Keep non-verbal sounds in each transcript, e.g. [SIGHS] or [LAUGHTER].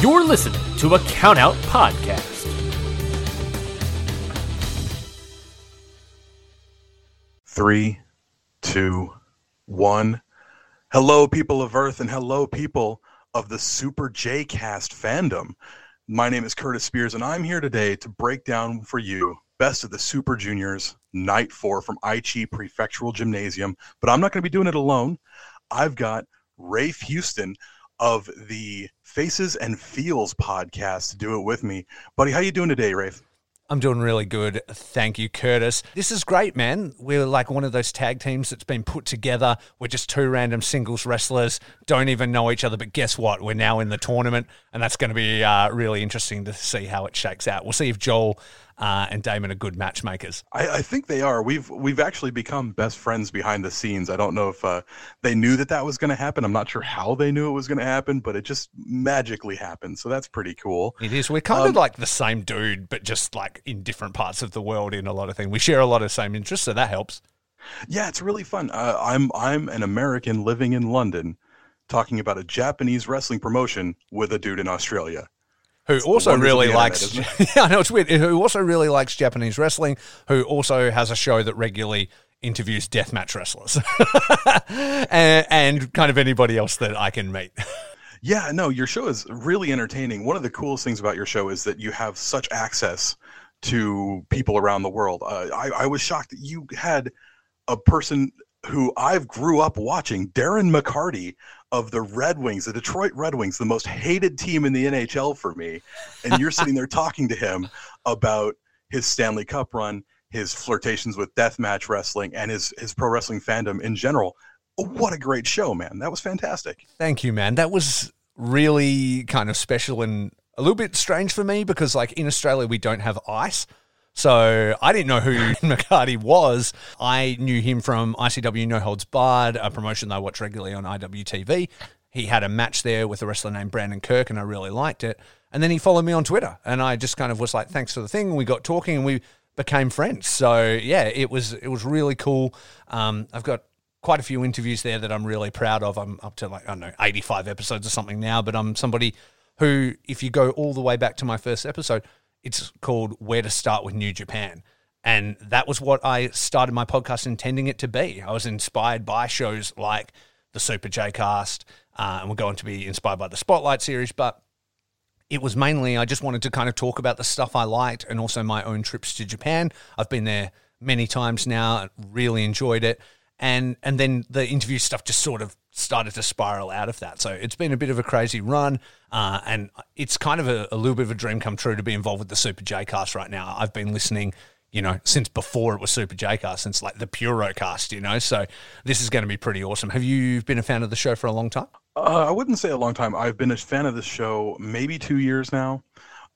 You're listening to a Countout Podcast. Three, two, one. Hello, people of Earth, and hello, people of the Super J Cast fandom. My name is Curtis Spears, and I'm here today to break down for you Best of the Super Juniors Night 4 from Aichi Prefectural Gymnasium. But I'm not going to be doing it alone. I've got Raffe Houston of the Faces and Feels podcast to do it with me. Buddy, how you doing today, Raffe? I'm doing really good. Thank you, Curtis. This is great, man. We're like one of those tag teams that's been put together. We're just two random singles wrestlers, don't even know each other. But guess what? We're now in the tournament, and that's going to be uh, really interesting to see how it shakes out. We'll see if Joel uh, and Damon are good matchmakers. I, I, think they are. We've we've actually become best friends behind the scenes. I don't know if uh, they knew that that was going to happen. I'm not sure how they knew it was going to happen, but it just magically happened. So that's pretty cool. It is. We're kind um, of like the same dude, but just like in different parts of the world in a lot of things. We share a lot of same interests, so that helps. Yeah, it's really fun. Uh, I'm I'm an American living in London, talking about a Japanese wrestling promotion with a dude in Australia who also really likes. [LAUGHS] Yeah, I know it's weird. Who also really likes Japanese wrestling. Who also has a show that regularly interviews deathmatch wrestlers, [LAUGHS] and, and kind of anybody else that I can meet. [LAUGHS] Yeah, no, your show is really entertaining. One of the coolest things about your show is that you have such access to people around the world. Uh, I, I was shocked that you had a person who I've grew up watching, Darren McCarty of the Red Wings, the Detroit Red Wings, the most hated team in the NHL for me. And you're sitting there talking to him about his Stanley Cup run, his flirtations with deathmatch wrestling, and his his pro wrestling fandom in general. What a great show, man. That was fantastic. Thank you, man. That was really kind of special and a little bit strange for me because like in Australia we don't have ice. So I didn't know who [LAUGHS] McCarty was. I knew him from ICW No Holds Barred, a promotion that I watch regularly on IWTV. He had a match there with a wrestler named Brandon Kirk, and I really liked it. And then he followed me on Twitter, and I just kind of was like, "Thanks for the thing." We got talking, and we became friends. So yeah, it was it was really cool. Um, I've got quite a few interviews there that I'm really proud of. I'm up to like I don't know 85 episodes or something now, but I'm somebody who, if you go all the way back to my first episode, it's called Where to Start with New Japan. And that was what I started my podcast intending it to be. I was inspired by shows like the Super J Cast, uh, and we're going to be inspired by the Spotlight series, but it was mainly I just wanted to kind of talk about the stuff I liked and also my own trips to Japan. I've been there many times now, really enjoyed it. And and then the interview stuff just sort of started to spiral out of that. So it's been a bit of a crazy run, uh, and it's kind of a, a, little bit of a dream come true to be involved with the Super J Cast right now. I've been listening, you know, since before it was Super J Cast, since like the Puro Cast, you know. So this is going to be pretty awesome. Have you been a fan of the show for a long time? Uh, I wouldn't say a long time. I've been a fan of the show maybe two years now.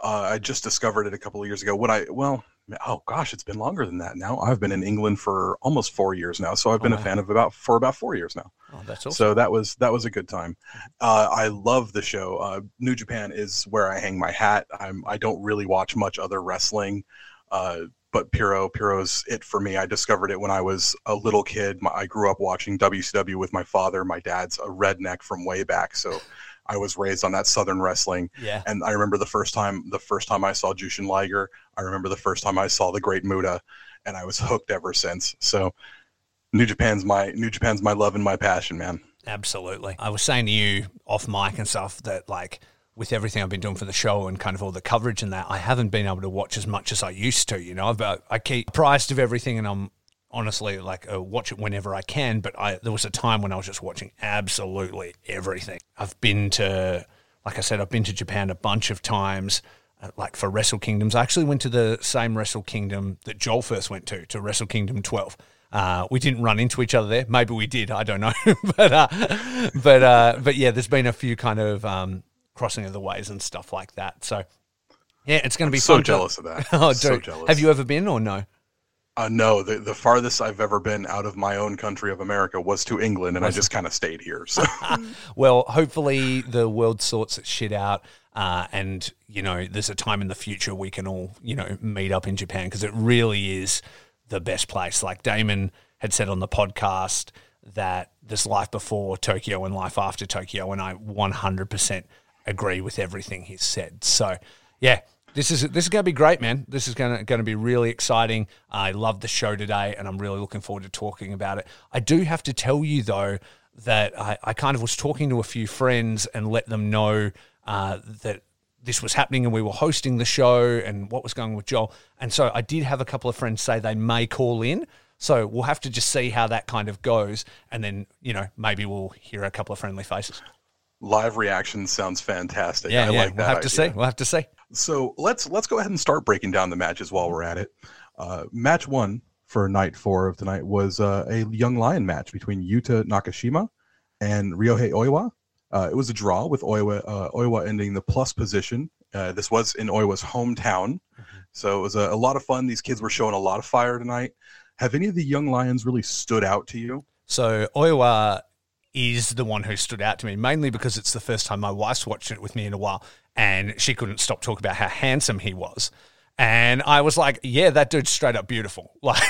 Uh, I just discovered it a couple of years ago. When I well, oh gosh, it's been longer than that now. I've been in England for almost four years now, so I've been oh, wow. a fan of about for about four years now. Oh, that's awesome. So that was that was a good time. Uh, I love the show. Uh, New Japan is where I hang my hat. I'm I don't really watch much other wrestling, uh, but Puro Puro's it for me. I discovered it when I was a little kid. My, I grew up watching WCW with my father. My dad's a redneck from way back, so. I was raised on that Southern wrestling. Yeah. And I remember the first time the first time I saw Jushin Liger. I remember the first time I saw the Great Muta, and I was hooked ever since. So New Japan's my New Japan's my love and my passion, man. Absolutely. I was saying to you off mic and stuff that like with everything I've been doing for the show and kind of all the coverage and that, I haven't been able to watch as much as I used to. You know, I've, uh, I keep apprised of everything, and I'm honestly like uh, watch it whenever I can. But I there was a time when I was just watching absolutely everything. I've been to, like I said, I've been to Japan a bunch of times. Uh, like for Wrestle Kingdoms, I actually went to the same Wrestle Kingdom that Joel first went to, to Wrestle Kingdom 12. Uh, we didn't run into each other there. Maybe we did. I don't know. [LAUGHS] but uh, but uh, but yeah, there's been a few kind of um, crossing of the ways and stuff like that. So yeah, it's going to be so jealous to... of that. [LAUGHS] oh, dude. so jealous. Have you ever been or no? Uh, no, the, the farthest I've ever been out of my own country of America was to England, and I just kind of stayed here. So, [LAUGHS] well, hopefully the world sorts its shit out, uh, and you know, there's a time in the future we can all you know meet up in Japan because it really is the best place. Like Damon had said on the podcast that this life before Tokyo and life after Tokyo, and I 100% agree with everything he's said. So, yeah, this is this is going to be great, man. This is going to going to be really exciting. I love the show today, and I'm really looking forward to talking about it. I do have to tell you though that I, I kind of was talking to a few friends and let them know uh, that this was happening and we were hosting the show and what was going on with Joel. And so I did have a couple of friends say they may call in. So we'll have to just see how that kind of goes. And then, you know, maybe we'll hear a couple of friendly faces. Live reaction sounds fantastic. Yeah, I yeah. like that we'll have to idea. see. We'll have to see. So let's let's go ahead and start breaking down the matches while we're at it. Uh, match one for night four of tonight was uh, a young lion match between Yuto Nakashima and Ryohei Oiwa. Uh, it was a draw with Oiwa, uh, Oiwa ending the plus position. Uh, this was in Oiwa's hometown, so it was a, a lot of fun. These kids were showing a lot of fire tonight. Have any of the young lions really stood out to you? So Oiwa is the one who stood out to me, mainly because it's the first time my wife's watched it with me in a while, and she couldn't stop talking about how handsome he was. And I was like, "Yeah, that dude's straight up beautiful." [LAUGHS] Like,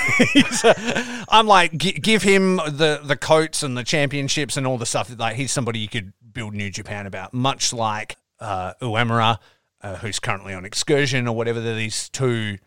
I'm like, "Gi- give him the the coats and the championships and all the stuff. Like, he's somebody you could build New Japan about, much like uh, Uemura, uh, who's currently on excursion or whatever. These two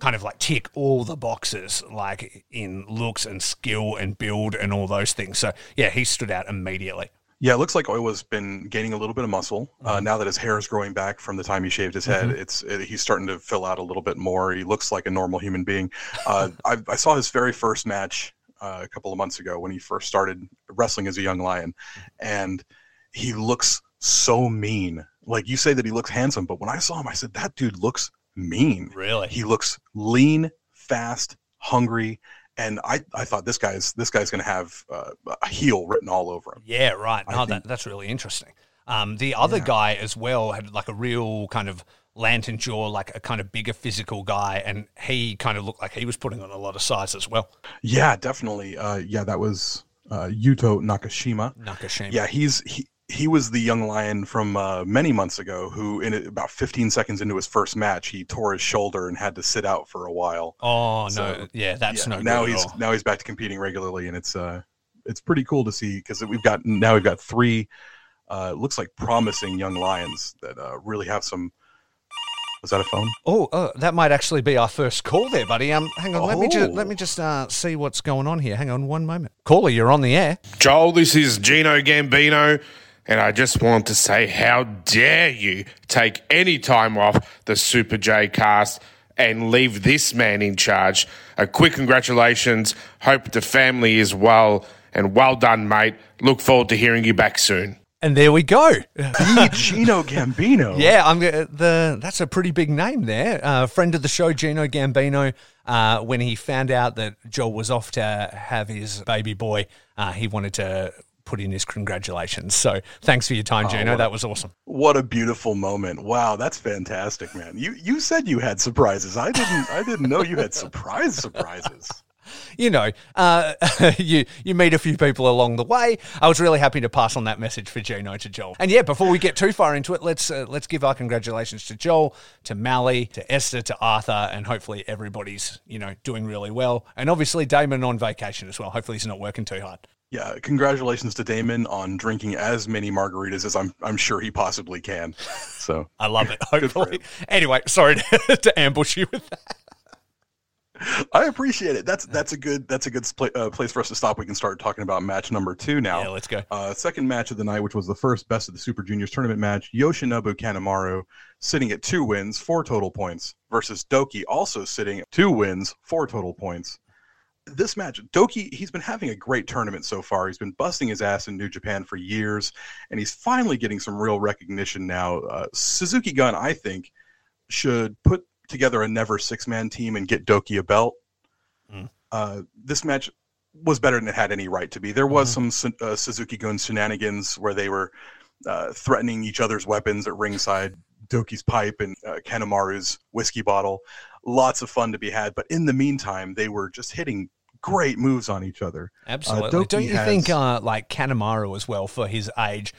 kind of like tick all the boxes, like in looks and skill and build and all those things. So yeah, he stood out immediately. Yeah, it looks like Oiwa's been gaining a little bit of muscle Mm-hmm. uh, now that his hair is growing back from the time he shaved his head. It's it, he's starting to fill out a little bit more. He looks like a normal human being. Uh, I, I saw his very first match uh, a couple of months ago when he first started wrestling as a young lion, and he looks so mean. Like you say that he looks handsome, but when I saw him, I said that dude looks mean. Really? He looks lean, fast, hungry, and I, I thought this guy's this guy's going to have uh, a heel written all over him. Yeah, right. No, that, that's really interesting. Um, the other Yeah. guy as well had like a real kind of lantern jaw, like a kind of bigger physical guy, and he kind of looked like he was putting on a lot of size as well. Yeah, definitely. Uh, yeah, that was uh, Yuto Nakashima. Nakashima. Yeah, he's he, he was the young lion from uh, many months ago who, in about 15 seconds into his first match, he tore his shoulder and had to sit out for a while. Oh no, yeah, that's Yeah, no now good at he's all. now he's back to competing regularly, and it's uh it's pretty cool to see because we've got now we've got three uh, looks like promising young lions that uh, really have some. Was that a phone? Oh, uh, that might actually be our first call there, buddy. Um, hang on, let me just Oh. let me just uh, see what's going on here. Hang on one moment. Caller, you're on the air. Joel, this is Gino Gambino, and I just want to say, how dare you take any time off the Super J cast and leave this man in charge? A quick congratulations. Hope the family is well, and well done, mate. Look forward to hearing you back soon. And there we go. [LAUGHS] Gino Gambino. Yeah, I'm g- the. That's a pretty big name there. Uh, friend of the show, Gino Gambino. Uh, when he found out that Joel was off to have his baby boy, uh, he wanted to put in his congratulations. So thanks for your time, Gino. That was awesome. What a beautiful moment! Wow, that's fantastic, man. You you said you had surprises. I didn't. I didn't know you had surprise surprises. [LAUGHS] You know, uh, [LAUGHS] you you meet a few people along the way. I was really happy to pass on that message for Gino to Joel. And yeah, before we get too far into it, let's uh, let's give our congratulations to Joel, to Mally, to Esther, to Arthur, and hopefully everybody's you know doing really well. And obviously Damon on vacation as well. Hopefully he's not working too hard. Yeah, congratulations to Damon on drinking as many margaritas as I'm I'm sure he possibly can. So [LAUGHS] I love it. [LAUGHS] Hopefully. Anyway, sorry [LAUGHS] to, to ambush you with that. I appreciate it. That's that's a good that's a good uh, place for us to stop. We can start talking about match number two now. Yeah, let's go. Uh, second match of the night, which was the first best of the Super Juniors tournament match, Yoshinobu Kanemaru sitting at two wins, four total points, versus Doki also sitting at two wins, four total points. This match, Doki, he's been having a great tournament so far. He's been busting his ass in New Japan for years, and he's finally getting some real recognition now. Uh, Suzuki Gun, I think, should put together a never six man team and get Doki a belt. Mm. Uh, this match was better than it had any right to be. There was some uh, Suzuki Gun shenanigans where they were uh, threatening each other's weapons at ringside, Doki's pipe and uh, Kanemaru's whiskey bottle. Lots of fun to be had, but in the meantime, they were just hitting great moves on each other. Absolutely. Doki Don't you has- think, uh, like Kanemaru as well, for his age,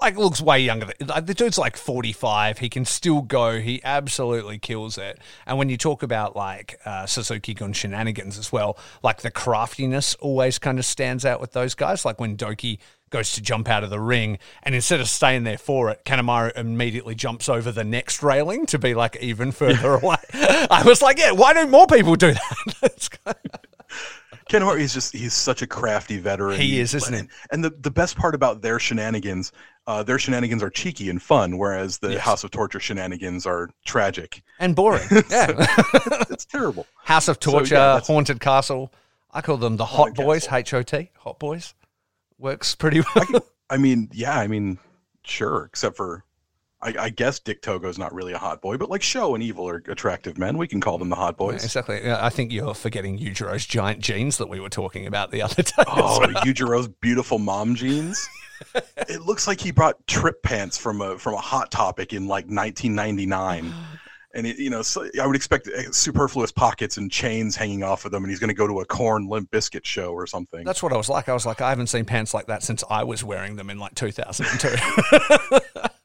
like looks way younger. Than, like, the dude's like forty five. He can still go. He absolutely kills it. And when you talk about like uh, Suzuki Gun shenanigans as well, like the craftiness always kind of stands out with those guys. Like when Doki goes to jump out of the ring, and instead of staying there for it, Kanemaru immediately jumps over the next railing to be like even further away. [LAUGHS] I was like, yeah, why don't more people do that? [LAUGHS] Ken Hart is just he's such a crafty veteran. He is, isn't he? And the, the best part about their shenanigans, uh, their shenanigans are cheeky and fun, whereas the Yes. House of Torture shenanigans are tragic. and boring. [LAUGHS] Yeah. it's terrible. House of So, yeah, Torture, Haunted Castle. I call them the Hot Boys, H O T, Hot Boys. Works pretty well. I mean, yeah, I mean, sure, except for I, I guess Dick Togo's not really a hot boy, but like Show and Evil are attractive men. We can call them the hot boys. exactly. I think you're forgetting Yujiro's giant jeans that we were talking about the other day. Oh, well. Yujiro's [LAUGHS] beautiful mom jeans. [LAUGHS] it looks like he brought Tripp pants from a from a Hot Topic in like 1999. [GASPS] And it, you know, so I would expect uh, superfluous pockets and chains hanging off of them, and he's going to go to a Korn Limp Bizkit show or something. That's what I was like. I was like, I haven't seen pants like that since I was wearing them in like 2002. [LAUGHS]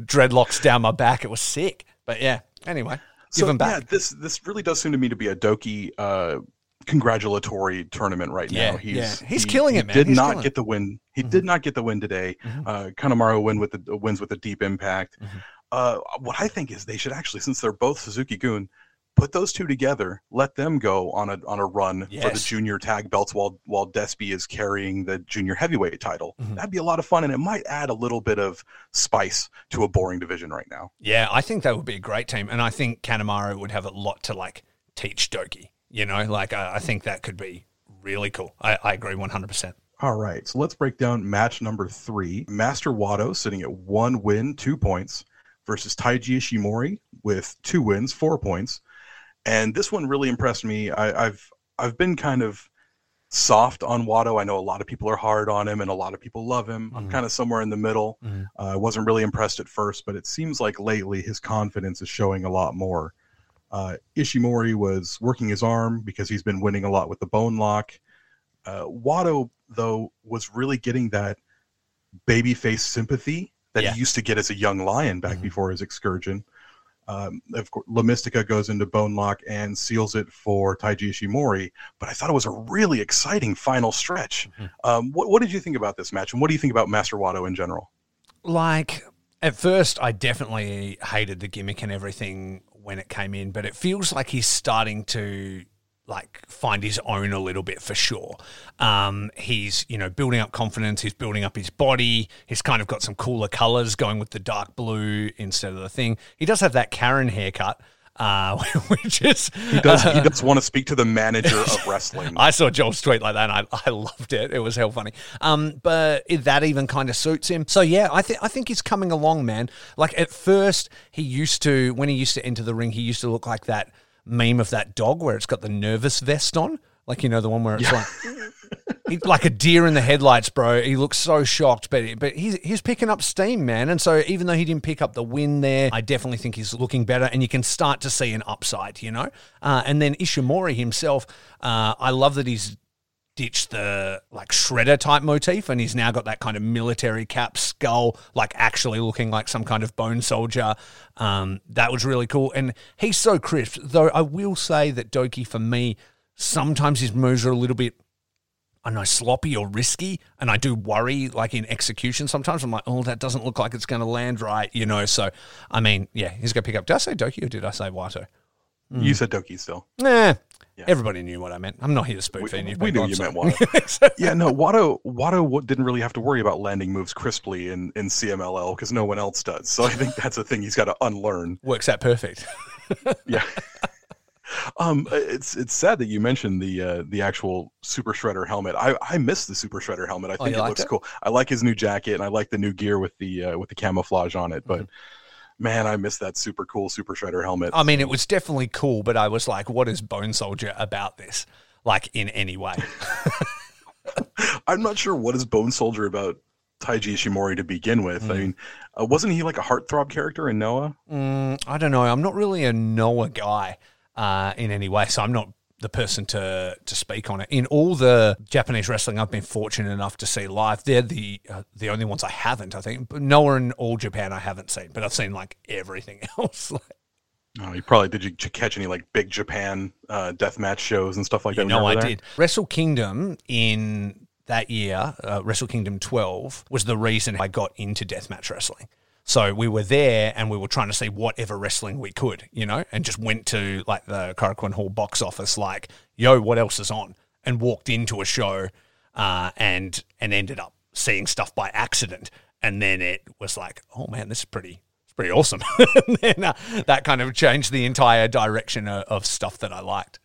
Dreadlocks down my back. It was sick. But yeah, anyway, give them Yeah, back. this this really does seem to me to be a Doki uh, congratulatory tournament right Yeah, now. He's yeah. He's he- killing it, man. Did He's not get the win. He Mhm. did not get the win today. Mhm. Uh, Kanemaru win with the wins with a deep impact. Mhm. Uh, what I think is they should actually, since they're both Suzuki Gun, put those two together. Let them go on a on a run for the junior tag belts while while Despy is carrying the junior heavyweight title. Mhm. That'd be a lot of fun, and it might add a little bit of spice to a boring division right now. Yeah, I think that would be a great team. And I think Kanemaru would have a lot to like teach Doki. You know, like I, I think that could be really cool. I, I agree 100%. All right, so let's break down match number three. Master Wato sitting at one win, two points, versus Taiji Ishimori with two wins, four points. And this one really impressed me. I, I've I've been kind of soft on Wato. I know a lot of people are hard on him, and a lot of people love him. I'm Mhm. kind of somewhere in the middle. Mhm. Uh, I wasn't really impressed at first, but it seems like lately his confidence is showing a lot more. Uh, Ishimori was working his arm because he's been winning a lot with the bone lock. Uh, Wato, though, was really getting that babyface sympathy that Yeah. he used to get as a young lion back Mhm. before his excursion. Um, of course, La Mistica goes into bone lock and seals it for Taiji Ishimori. But I thought it was a really exciting final stretch. Mhm. Um, what, what did you think about this match, and what do you think about Master Wato in general? Like, at first, I definitely hated the gimmick and everything when it came in, but it feels like he's starting to like find his own a little bit for sure. Um, he's you know building up confidence. He's building up his body. He's kind of got some cooler colors going with the dark blue instead of the thing. He does have that Karen haircut, uh, [LAUGHS] which is He does. he does want to speak to the manager of [LAUGHS] wrestling. I saw Joel's tweet like that and I, I loved it. It was hell funny. Um, but it, that even kind of suits him. So yeah, I think I think he's coming along, man. Like at first, he used to when he used to enter the ring, he used to look like that meme of that dog where it's got the nervous vest on, like you know the one where it's like. He, like a deer in the headlights, bro. He looks so shocked, but but he's he's picking up steam, man. And so even though he didn't pick up the win there, I definitely think he's looking better, and you can start to see an upside, you know. Uh, and then Ishimori himself, uh, I love that he's ditched the like shredder type motif, and he's now got that kind of military cap skull, like actually looking like some kind of bone soldier. Um, that was really cool, and he's so crisp. Though I will say that Doki, for me, sometimes his moves are a little bit. I know, sloppy or risky, and I do worry, like in execution. Sometimes I'm like, oh, that doesn't look like it's going to land right, you know. So, I mean, yeah, he's going to pick up. Did I say Doki or did I say Wato? You said Doki still. Nah, Everybody knew what I meant. I'm not here to spoon We, feed you. we knew you meant Wato. [LAUGHS] yeah, no, Wato Wato w- didn't really have to worry about landing moves crisply in, in CMLL because no one else does. So I think that's a thing he's got to unlearn. [LAUGHS] Works out perfect. [LAUGHS] Yeah. Um, it's it's sad that you mentioned the uh, the actual Super Shredder helmet. I I miss the Super Shredder helmet. I Oh, think you it looks it? cool. I like his new jacket and I like the new gear with the uh, with the camouflage on it. But Mm-hmm. Man, I miss that super cool Super Shredder helmet. I mean, it was definitely cool, but I was like, what is Bone Soldier about this? Like, in any way. [LAUGHS] I'm not sure what is Bone Soldier about Taiji Ishimori to begin with. I Mm. mean, uh, wasn't he like a heartthrob character in Noah? Mm, I don't know. I'm not really a Noah guy uh, in any way, so I'm not the person to to speak on it. In all the Japanese wrestling I've been fortunate enough to see live, they're the uh, the only ones I haven't. I think But Noah and All Japan I haven't seen, but I've seen like everything [LAUGHS] else. Like, Oh, you probably did you catch any like big Japan uh, deathmatch shows and stuff like you that? know, I there? did Wrestle Kingdom in that year, uh, Wrestle Kingdom 12, was the reason I got into deathmatch wrestling. So we were there and we were trying to see whatever wrestling we could, you know, and just went to like the Korakuen Hall box office, like, yo, what else is on? And walked into a show uh, and and ended up seeing stuff by accident. And then it was like, oh man, this is pretty, it's pretty awesome. [LAUGHS] and then uh, that kind of changed the entire direction of, of stuff that I liked.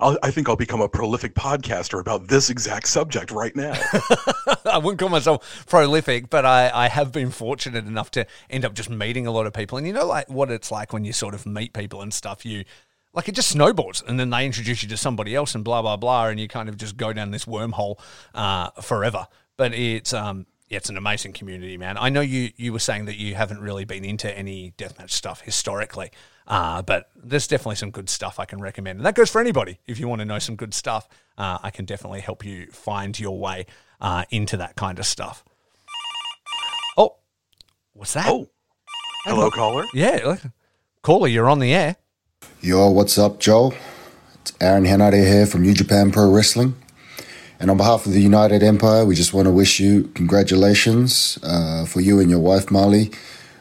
I'll, I think I'll become a prolific podcaster about this exact subject right now. [LAUGHS] I wouldn't call myself prolific, but I, I have been fortunate enough to end up just meeting a lot of people. And you know, like what it's like when you sort of meet people and stuff, you like it just snowballs and then they introduce you to somebody else and blah, blah, blah. And you kind of just go down this wormhole uh, forever. But it's, um, yeah, it's an amazing community, man. I know you, you were saying that you haven't really been into any deathmatch stuff historically. Uh, but there's definitely some good stuff I can recommend. And that goes for anybody. If you want to know some good stuff, uh, I can definitely help you find your way uh, into that kind of stuff. Oh, what's that? Oh, hello, caller. Yeah, look. caller, you're on the air. Yo, what's up, Joel? It's Aaron Henare here from New Japan Pro Wrestling. And on behalf of the United Empire, we just want to wish you congratulations uh, for you and your wife, Marley,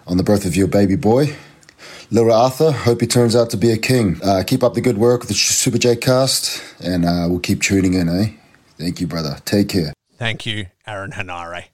on the birth of your baby boy. Little Arthur, hope he turns out to be a king. Uh, keep up the good work with the Super J cast, and uh, we'll keep tuning in, eh? Thank you, brother. Take care. Thank you, Aaron Henare.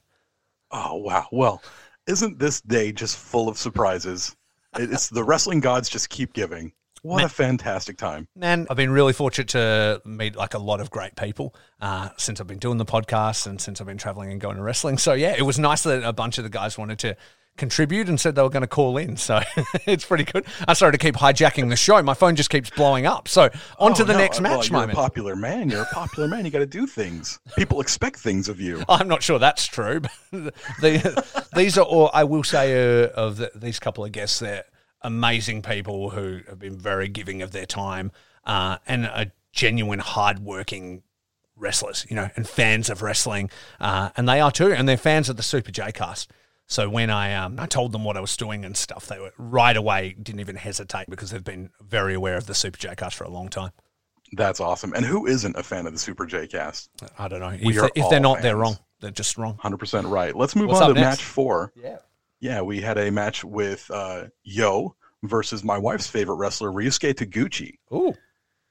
Oh, wow. Well, isn't this day just full of surprises? It's the wrestling gods just keep giving. What Man. a fantastic time. Man, I've been really fortunate to meet like a lot of great people uh, since I've been doing the podcast and since I've been traveling and going to wrestling. So, yeah, it was nice that a bunch of the guys wanted to contribute and said they were going to call in. So [LAUGHS] it's pretty good. I started to keep hijacking the show. My phone just keeps blowing up. So on oh, to the no. next well, match you're moment. a popular man. You're a popular man. You got to do things. People expect things of you. [LAUGHS] I'm not sure that's true. But [LAUGHS] the, these are all, I will say, uh, of the, these couple of guests, they're amazing people who have been very giving of their time uh, and are genuine, hardworking wrestlers, you know, and fans of wrestling. Uh, and they are too. And they're fans of the Super J cast. So when I um, I told them what I was doing and stuff, they were right away didn't even hesitate because they've been very aware of the Super J cast for a long time. That's awesome. And who isn't a fan of the Super J cast? I don't know. if, they, if they're not, fans. they're wrong. They're just wrong. Hundred percent right. Let's move What's on to next? match four. Yeah. Yeah, we had a match with uh, Yo versus my wife's favorite wrestler, Ryusuke Taguchi. Ooh.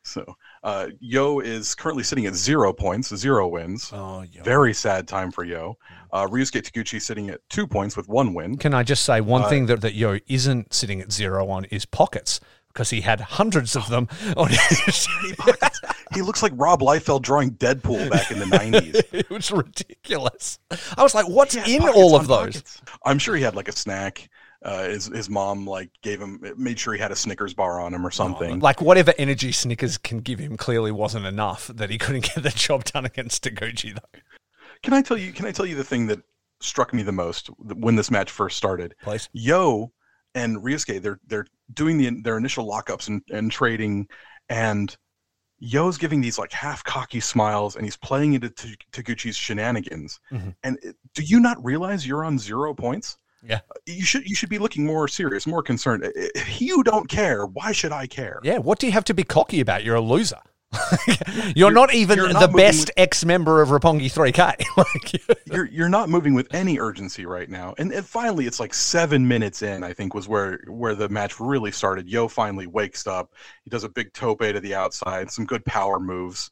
So uh, Yo is currently sitting at zero points, zero wins. Oh, Yo. Very sad time for Yo. Uh, Ryusuke Taguchi sitting at two points with one win. Can I just say one uh, thing that, that Yo isn't sitting at zero on is pockets because he had hundreds of them on [LAUGHS] his. He looks like Rob Liefeld drawing Deadpool back in the 90s. [LAUGHS] it was ridiculous. I was like, what's in all of those? Pockets. I'm sure he had like a snack uh, his his mom like gave him made sure he had a Snickers bar on him or something. like whatever energy Snickers can give him clearly wasn't enough that he couldn't get the job done against Taguchi though. Can I tell you? Can I tell you the thing that struck me the most when this match first started? Please. Yo and Ryusuke, they're they're doing the their initial lockups and, and trading, and Yo's giving these like half cocky smiles, and he's playing into Taguchi's shenanigans. Mm-hmm. And do you not realize you're on zero points? Yeah. You should you should be looking more serious, more concerned. If you don't care, why should I care? Yeah, what do you have to be cocky about? You're a loser. [LAUGHS] you're, you're, not even you're not the best with, ex-member of Roppongi 3K. [LAUGHS] like, you're you're not moving with any urgency right now. And, and finally, it's like seven minutes in. I think was where where the match really started. Yo finally wakes up. He does a big tope to the outside, some good power moves.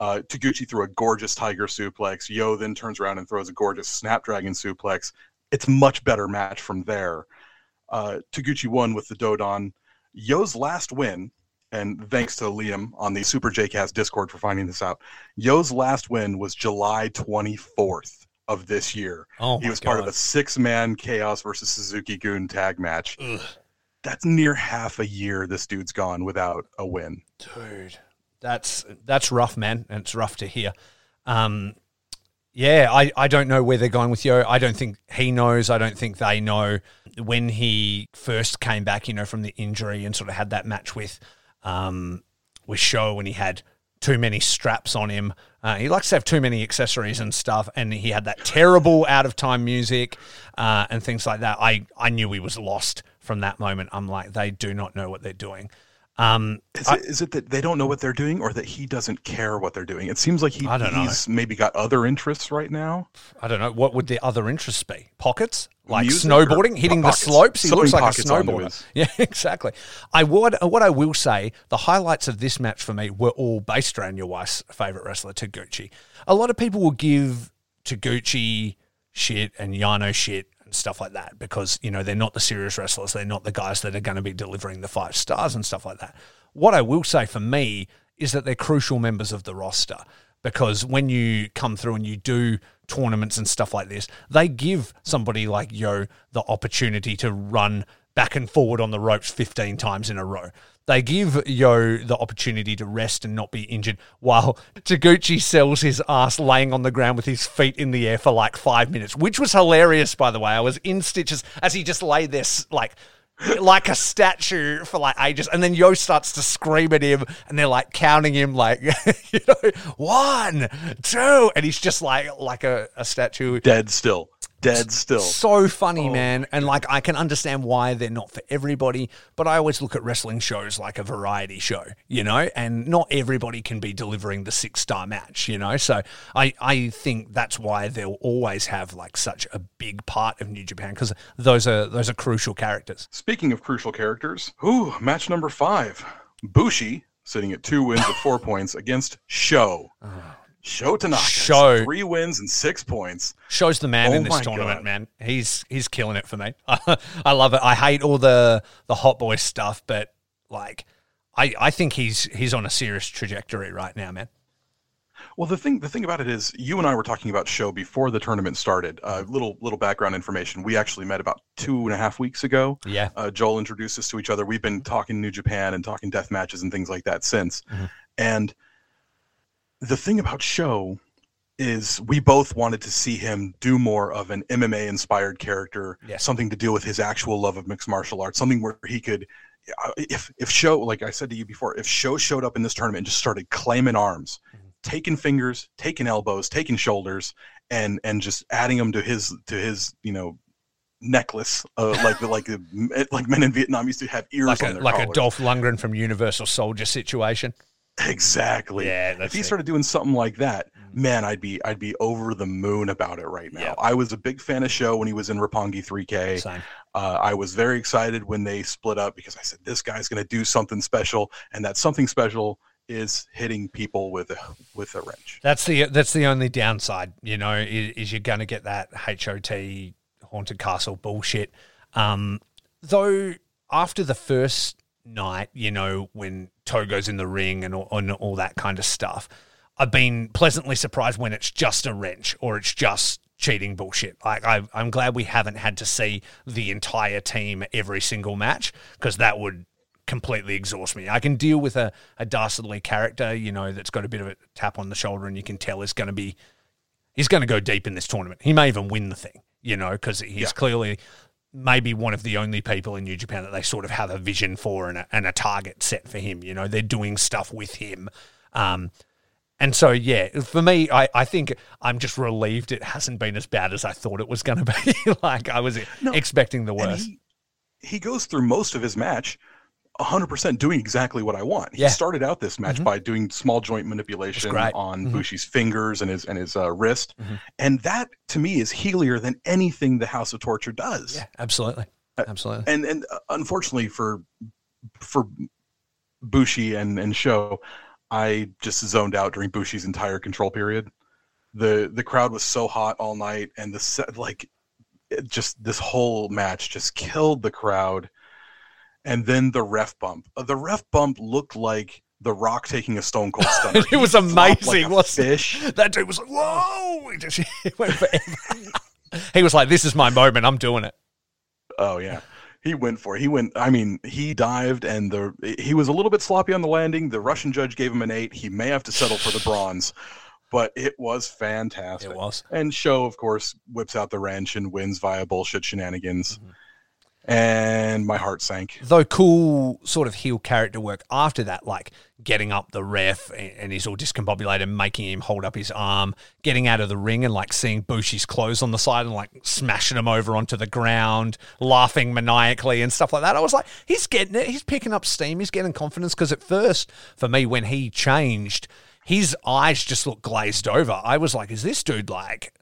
Uh, Taguchi threw a gorgeous tiger suplex. Yo then turns around and throws a gorgeous snapdragon suplex it's much better match from there. Uh, Taguchi won with the Dodon. Yo's last win, and thanks to Liam on the Super JCast Discord for finding this out. Yo's last win was July 24th of this year. Oh he was God. part of a six-man Chaos versus Suzuki Gun tag match. Ugh. That's near half a year this dude's gone without a win. Dude, that's that's rough, man, and it's rough to hear. Um, yeah, I, I don't know where they're going with Yo. I don't think he knows. I don't think they know. When he first came back, you know, from the injury and sort of had that match with um, with Sho when he had too many straps on him. Uh, he likes to have too many accessories and stuff, and he had that terrible out of time music uh, and things like that. I, I knew he was lost from that moment. I'm like, they do not know what they're doing. Um, Is, I- it, is it that they don't know what they're doing, or that he doesn't care what they're doing? It seems like he, don't know. he's maybe got other interests right now. I don't know what would the other interests be. Pockets, like Music snowboarding, hitting the slopes. He looks like a snowboarder. [LAUGHS] Yeah, exactly. I would. Uh, what I will say, the highlights of this match for me were all based around your wife's favorite wrestler, Taguchi. A lot of people will give Taguchi shit and Yano shit and stuff like that because you know they're not the serious wrestlers. They're not the guys that are going to be delivering the five stars and stuff like that. What I will say for me is that they're crucial members of the roster because when you come through and you do tournaments and stuff like this, they give somebody like Yo the opportunity to run back and forward on the ropes 15 times in a row. They give Yo the opportunity to rest and not be injured while Taguchi sells his ass laying on the ground with his feet in the air for like five minutes, which was hilarious, by the way. I was in stitches as he just lay there, like, like a statue for like ages. And then Yo starts to scream at him and they're like counting him like, [LAUGHS] you know, one, two. And he's just like, like a, a statue. Dead still, dead still. So funny, oh, man. And like, I can understand why they're not for everybody, but I always look at wrestling shows like a variety show, you know, and not everybody can be delivering the six star match, you know. So I, I think that's why they'll always have like such a big part of New Japan because those are those are crucial characters. Speaking of crucial characters, ooh, match number five. Bushi sitting at two wins at four points against Sho. Uh-huh. Sho Tanaka. Sho. Three wins and six points. Sho's the man Oh in this tournament, God. man. He's he's killing it for me. [LAUGHS] I love it. I hate all the the hot boy stuff, but like I I think he's he's on a serious trajectory right now, man. Well, the thing the thing about it is, you and I were talking about Sho before the tournament started. Uh, little little background information. We actually met about two and a half weeks ago. Yeah. Uh, Joel introduced us to each other. We've been talking New Japan and talking death matches and things like that since. Mhm. And the thing about Sho is we both wanted to see him do more of an MMA inspired character, something to deal with his actual love of mixed martial arts, something where he could uh, if if Sho like I said to you before, if Sho showed up in this tournament and just started claiming arms, taking fingers, taking elbows, taking shoulders, and and just adding them to his to his you know necklace, uh, [LAUGHS] like like the like men in Vietnam used to have ears Like on a their like a collars. Dolph Lundgren from Universal Soldier situation. Exactly. Yeah, if he it. started doing something like that, Mhm. man, I'd be I'd be over the moon about it right now. Yeah. I was a big fan of Sho when he was in Roppongi 3K. Uh, I was very excited when they split up because I said this guy's going to do something special, and that something special is hitting people with a with a wrench. That's the that's the only downside, you know, is, is you're going to get that HOT haunted castle bullshit. Um, though after the first night, you know, when Togo's in the ring and all, and all that kind of stuff, I've been pleasantly surprised when it's just a wrench or it's just cheating bullshit. Like I, I'm glad we haven't had to see the entire team every single match because that would completely exhaust me. I can deal with a, a dastardly character, you know, that's got a bit of a tap on the shoulder and you can tell is going to be, he's going to go deep in this tournament. He may even win the thing, you know, because he's Yeah. clearly maybe one of the only people in New Japan that they sort of have a vision for and a, and a target set for him. You know, they're doing stuff with him. Um, and so, yeah, for me, I, I think I'm just relieved it hasn't been as bad as I thought it was going [LAUGHS] to be. like I was No, expecting the worst. he, he goes through most of his match 100% doing exactly what I want. He Yeah. started out this match Mhm. by doing small joint manipulation on Mhm. Bushi's fingers and his and his uh, wrist. Mhm. And that to me is healier than anything the House of Torture does. yeah, absolutely, Uh, absolutely. and and uh, unfortunately for for Bushi and and Sho, I just zoned out during Bushi's entire control period. the The crowd was so hot all night, and the set like it just this whole match just killed the crowd. And then the ref bump. Uh, The ref bump looked like The Rock taking a Stone Cold [LAUGHS] Stunner. It was like amazing, a wasn't it? fish. That dude was like, "Whoa!" He just [LAUGHS] he went forever. he was like, "This is my moment. I'm doing it." Oh yeah. He went for it. He went I mean, he dived and the he was a little bit sloppy on the landing. The Russian judge gave him an 8. He may have to settle for the bronze, but it was fantastic. It was. And Sho of course whips out the wrench and wins via bullshit shenanigans. Mhm. And my heart sank. though cool sort of heel character work after that, like getting up the ref and he's all discombobulated, making him hold up his arm, getting out of the ring and like seeing Bushi's clothes on the side and like smashing him over onto the ground, laughing maniacally and stuff like that. I was like, he's getting it. He's picking up steam. He's getting confidence because at first, for me, when he changed, his eyes just looked glazed over. I was like, is this dude like,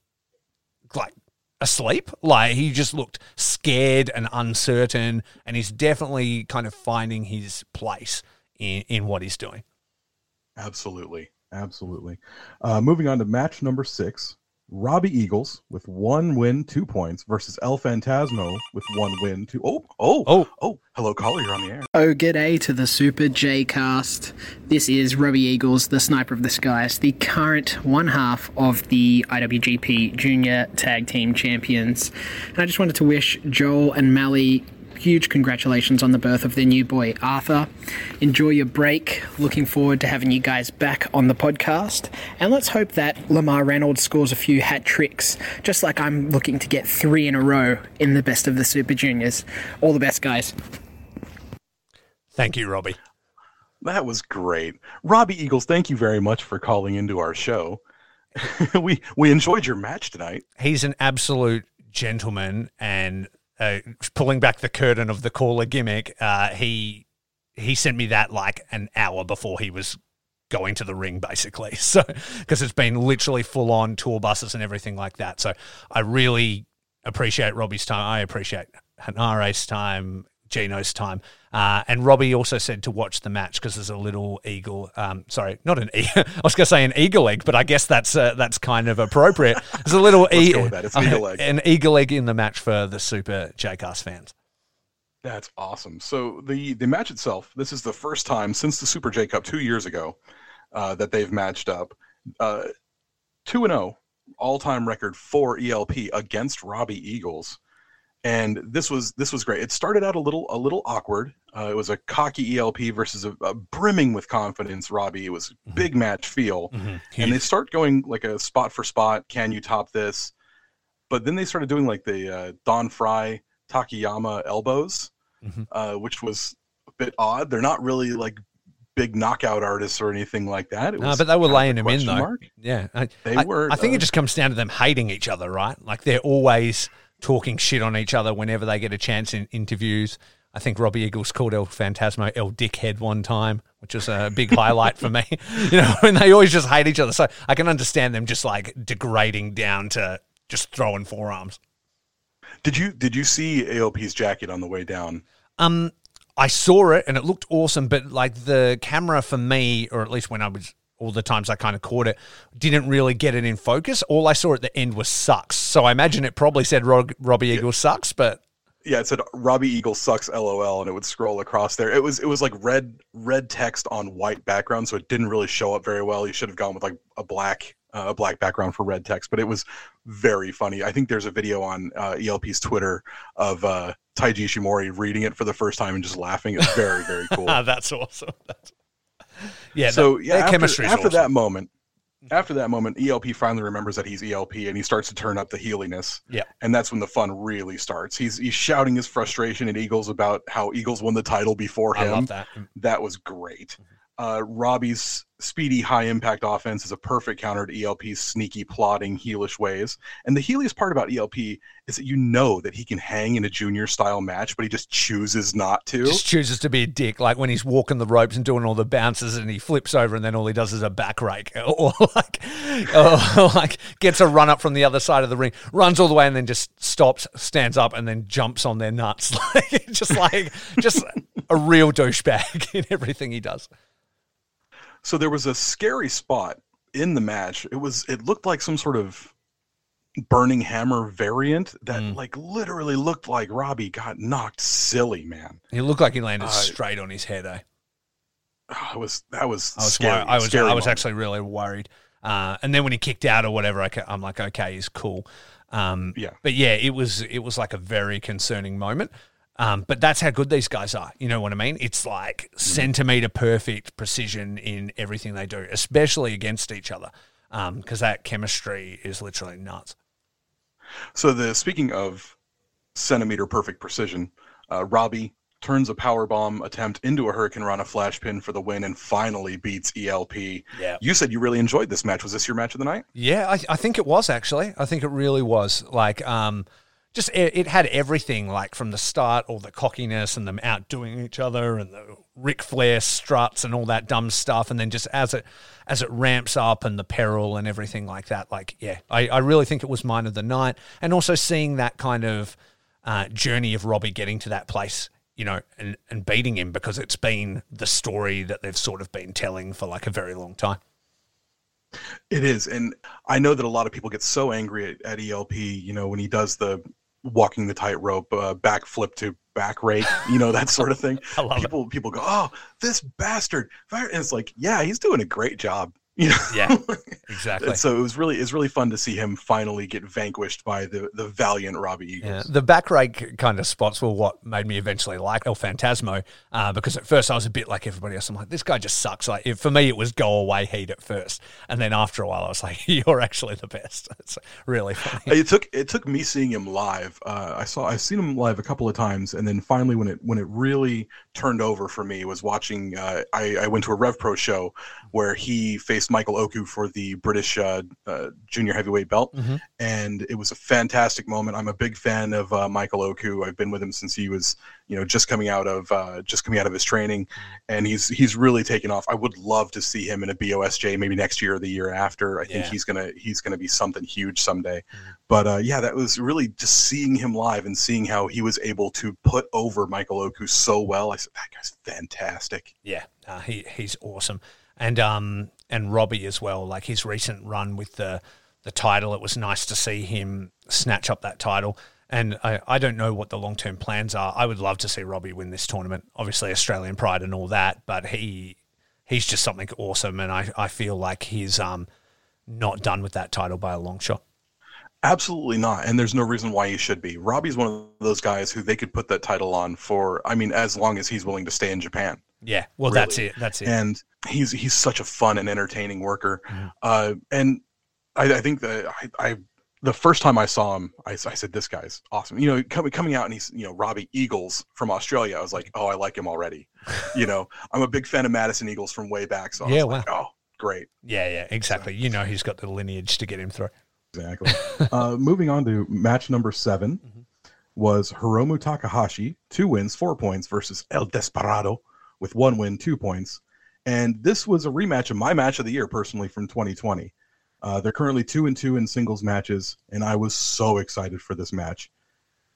like asleep. Like he just looked scared and uncertain, and he's definitely kind of finding his place in, in what he's doing. Absolutely. Absolutely. Uh, moving on to match number six Robbie Eagles with one win, two points versus El Phantasmo with one win, two. Oh, oh, Oh. oh. Hello, caller. You're on the air. Oh, g'day to the Super J cast. This is Robbie Eagles, the Sniper of the Skies, the current one half of the IWGP Junior Tag Team Champions. And I just wanted to wish Joel and Mally huge congratulations on the birth of their new boy, Arthur. Enjoy your break. Looking forward to having you guys back on the podcast. And let's hope that Lamar Reynolds scores a few hat tricks, just like I'm looking to get three in a row in the best of the Super Juniors. All the best, guys. Thank you, Robbie. That was great. Robbie Eagles, thank you very much for calling into our show. [LAUGHS] we we enjoyed your match tonight. He's an absolute gentleman, and uh, pulling back the curtain of the caller gimmick, uh, he he sent me that like an hour before he was going to the ring, basically. [LAUGHS] So because it's been literally full on tour buses and everything like that. So I really appreciate Robbie's time. I appreciate Henare's time, Gino's time. Uh, and Robbie also said to watch the match because there's a little eagle. Um, sorry, not an eagle. [LAUGHS] I was going to say an eagle egg, but I guess that's uh, that's kind of appropriate. There's a little [LAUGHS] e- go with that. It's an eagle egg. [LAUGHS] an eagle egg in the match for the Super JCast fans. That's awesome. So the the match itself, this is the first time since the Super J Cup two years ago uh, that they've matched up. Uh, Two and zero, all time record for ELP against Robbie Eagles, and this was this was great. It started out a little a little awkward. Uh, it was a cocky ELP versus a, a brimming with confidence Robbie. It was big match feel, and they start going like a spot for spot. Can you top this? But then they started doing like the uh, Don Frye Takayama elbows, Mhm. uh, which was a bit odd. They're not really like big knockout artists or anything like that. It No, was but they were kind of a laying him in though. mark. Yeah, I, They I- were, I think uh, it just comes down to them hating each other, right? Like they're always talking shit on each other whenever they get a chance in interviews. I think Robbie Eagles called El Phantasmo El Dickhead one time, which was a big highlight for me. [LAUGHS] You know, and they always just hate each other. So I can understand them just like degrading down to just throwing forearms. Did you did you see AOP's jacket on the way down? Um, I saw it and it looked awesome, but like the camera for me, or at least when I was all the times I kind of caught it, didn't really get it in focus. All I saw at the end was sucks. So I imagine it probably said Rob, Robbie Eagles sucks, but Yeah, it said Robbie Eagle sucks LOL and it would scroll across there. It was it was like red red text on white background, so it didn't really show up very well. You should have gone with like a black uh, a black background for red text, but it was very funny. I think there's a video on uh, ELP's Twitter of uh, Taiji Ishimori reading it for the first time and just laughing. It's very very [LAUGHS] cool. that's awesome. That's, yeah, so that- yeah, their after, chemistry after awesome. that moment, mm-hmm. after that moment, ELP finally remembers that he's ELP and he starts to turn up the heeliness. Yeah. and that's when the fun really starts. He's he's shouting his frustration at Eagles about how Eagles won the title before I him. love that. Mm. That was great. Mm-hmm. Uh, Robbie's speedy, high impact offense is a perfect counter to ELP's sneaky, plodding, heelish ways. And the heeliest part about ELP is that you know that he can hang in a junior style match, but he just chooses not to. Just chooses to be a dick, like when he's walking the ropes and doing all the bounces, and he flips over, and then all he does is a back rake, [LAUGHS] or like, or [LAUGHS] like gets a run up from the other side of the ring, runs all the way, and then just stops, stands up, and then jumps on their nuts, [LAUGHS] like just like just a real douchebag in everything he does. So there was a scary spot in the match. It was it looked like some sort of burning hammer variant that Mm. like literally looked like Robbie got knocked silly, man. He looked like he landed Uh, straight on his head. Eh? Oh, it was that was I was scary. I was I was moment. actually really worried. Uh, and then when he kicked out or whatever, I am like, okay, he's cool. Um, Yeah. But yeah, it was it was like a very concerning moment. Um, but that's how good these guys are. You know what I mean? It's like centimeter perfect precision in everything they do, especially against each other, because that chemistry is literally nuts. So the speaking of centimeter perfect precision, Uh, Robbie turns a power bomb attempt into a Hurricane Rana flash pin for the win and finally beats ELP. Yeah. You said you really enjoyed this match. Was this your match of the night? Yeah, I, I think it was actually. I think it really was. Like, um, just it, it had everything. Like from the start, all the cockiness and them outdoing each other, and the Ric Flair struts and all that dumb stuff. And then just as it as it ramps up and the peril and everything like that. Like, yeah, I, I really think it was mine of the night. And also seeing that kind of uh, journey of Robbie getting to that place you know, and, and beating him because it's been the story that they've sort of been telling for like a very long time. It is. And I know that a lot of people get so angry at, at ELP, you know, when he does the walking the tightrope, uh, backflip to back rake, you know, that sort of thing. [LAUGHS] people, it. people go, oh, this bastard. And it's like, yeah, he's doing a great job. [LAUGHS] You know? Yeah, [LAUGHS] exactly. so it was really it's really fun to see him finally get vanquished by the the valiant Robbie Eagles. Yeah, the back rake kind of spots were what made me eventually like El Phantasmo uh, because at first I was a bit like everybody else. I'm like, this guy just sucks. Like for me, it was go away heat at first, and then after a while, I was like, [LAUGHS] you're actually the best. It's really funny. It took it took me seeing him live. Uh, I saw I've seen him live a couple of times, and then finally when it when it really turned over for me was watching. Uh, I, I went to a Rev Pro show where he faced Michael Oku for the British uh, uh, junior heavyweight belt, mm-hmm. and it was a fantastic moment. I'm a big fan of uh, Michael Oku. I've been with him since he was, you know, just coming out of uh, just coming out of his training, and he's he's really taken off. I would love to see him in a BOSJ maybe next year or the year after. I think yeah. he's gonna he's gonna be something huge someday. Mm-hmm. But uh, yeah, that was really just seeing him live and seeing how he was able to put over Michael Oku so well. I said that guy's fantastic. Yeah, uh, he he's awesome and um and Robbie as well. Like his recent run with the the title, it was nice to see him snatch up that title. And I, I don't know what the long term plans are. I would love to see Robbie win this tournament. Obviously, Australian pride and all that, but he he's just something awesome, and I, I feel like he's um not done with that title by a long shot. Absolutely not. And there's no reason why he should be. Robbie's one of those guys who they could put that title on for, I mean, as long as he's willing to stay in Japan. Yeah. Well, really. that's it. That's it. And he's, he's such a fun and entertaining worker. Mm-hmm. Uh, and I, I, think that I, I, the first time I saw him, I, I, said, this guy's awesome. You know, coming, coming out and he's, you know, Robbie Eagles from Australia. I was like, oh, I like him already. you know, [LAUGHS] I'm a big fan of Madison Eagles from way back. So I yeah, was wow. like, oh, great. Yeah, yeah, exactly. So, you know, he's got the lineage to get him through. Exactly. [LAUGHS] uh, moving on to match number 7 mm-hmm. was Hiromu Takahashi, two wins, four points versus El Desperado with one win, two points. And this was a rematch of my match of the year, personally, from 2020. Uh, they're currently two and two in singles matches, and I was so excited for this match.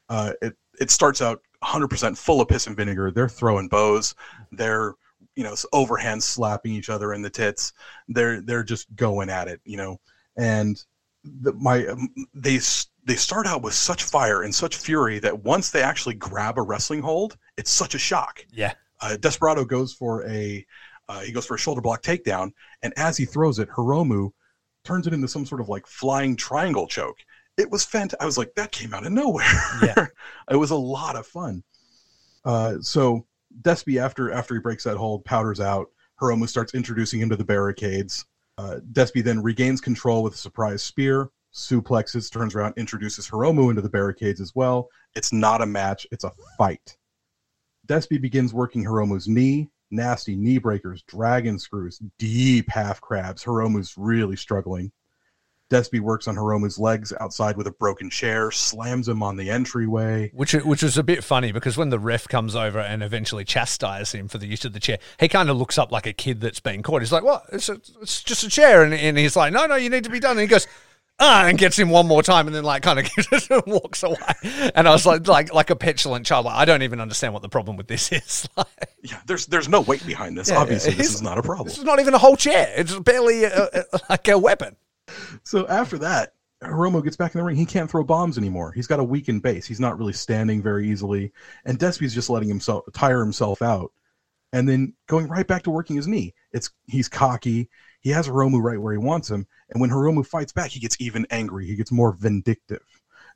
Uh, it it starts out 100% full of piss and vinegar. They're throwing bows. They're you know overhand slapping each other in the tits. They're they're just going at it, you know. And the, my um, they they start out with such fire and such fury that once they actually grab a wrestling hold, it's such a shock. Yeah. Uh, Desperado goes for a uh, he goes for a shoulder block takedown, and as he throws it, Hiromu turns it into some sort of like flying triangle choke. It was fantastic. I was like, that came out of nowhere. Yeah. [LAUGHS] it was a lot of fun. Uh, so Despy, after after he breaks that hold, powders out. Hiromu starts introducing him to the barricades. Uh, Despy then regains control with a surprise spear, suplexes, turns around, introduces Hiromu into the barricades as well. It's not a match, it's a fight. Despy begins working Hiromu's knee, nasty knee breakers, dragon screws, deep half crabs. Hiromu's really struggling. Despy works on Hiromu's legs outside with a broken chair, slams him on the entryway. Which which was a bit funny because when the ref comes over and eventually chastises him for the use of the chair, he kind of looks up like a kid that's been caught. He's like, "What? It's, a, it's just a chair," and, and he's like, "No, no, you need to be done." And he goes. Ah, and gets him one more time, and then like kind of [LAUGHS] walks away. And I was like, like, like a petulant child. Like, I don't even understand what the problem with this [LAUGHS] is. Like, yeah, there's there's no weight behind this. Yeah, Obviously, this is not a problem. This is not even a whole chair. It's barely a, a, like a weapon so after that, Hiromu gets back in the ring. He can't throw bombs anymore. He's got a weakened base. He's not really standing very easily. And Despy's just letting himself tire himself out. And then going right back to working his knee. It's he's cocky. He has Hiromu right where he wants him. And when Hiromu fights back, he gets even angry. He gets more vindictive.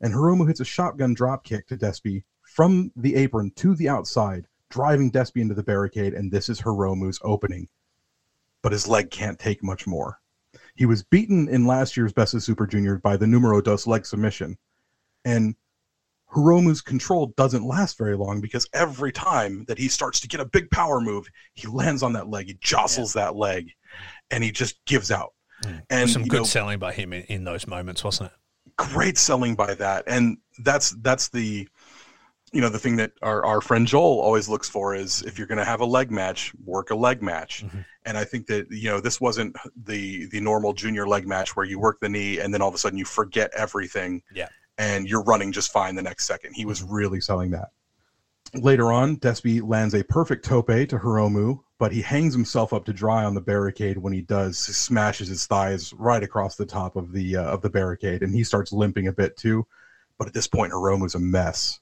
And Hiromu hits a shotgun drop kick to Despy from the apron to the outside, driving Despy into the barricade. And this is Hiromu's opening. But his leg can't take much more. He was beaten in last year's Best of Super Junior by the numero dos leg submission. And Hiromu's control doesn't last very long because every time that he starts to get a big power move, he lands on that leg, he jostles that leg, and he just gives out. And Some good know, selling by him in, in those moments, wasn't it? great selling by that and that's that's the you know the thing that our, our friend joel always looks for is if you're going to have a leg match work a leg match Mhm. and i think that you know this wasn't the the normal junior leg match where you work the knee and then all of a sudden you forget everything Yeah. and you're running just fine the next second he was really selling that later on Despy lands a perfect tope to hiromu but he hangs himself up to dry on the barricade when he does smashes his thighs right across the top of the uh, of the barricade and he starts limping a bit too but at this point hiromu's a mess